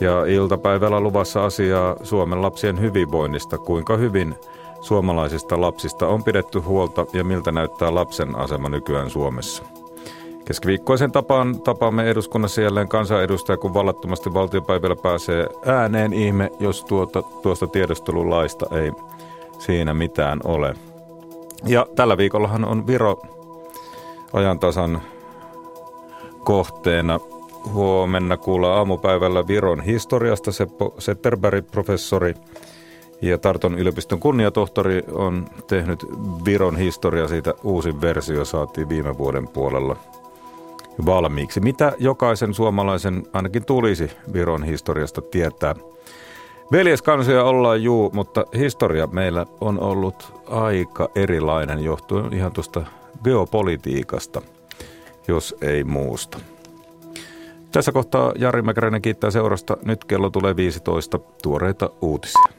Ja iltapäivällä luvassa asiaa Suomen lapsien hyvinvoinnista, kuinka hyvin suomalaisista lapsista on pidetty huolta ja miltä näyttää lapsen asema nykyään Suomessa. Keskiviikkoisen tapaan tapaamme eduskunnassa jälleen kansanedustaja, kun vallattomasti valtiopäivällä pääsee ääneen ihme, jos tuota, tuosta tiedustelulaista ei siinä mitään ole. Ja tällä viikollahan on Viro ajantasan kohteena. Huomenna kuulla aamupäivällä Viron historiasta Seppo Setterberg, professori ja Tarton yliopiston kunniatohtori on tehnyt Viron historia, siitä uusin versio saatiin viime vuoden puolella valmiiksi. Mitä jokaisen suomalaisen ainakin tulisi Viron historiasta tietää? Veljeskansoja ollaan juu, mutta historia meillä on ollut aika erilainen johtuen ihan tuosta geopolitiikasta, jos ei muusta. Tässä kohtaa Jari Mäkäräinen kiittää seurasta. Nyt kello tulee 15 tuoreita uutisia.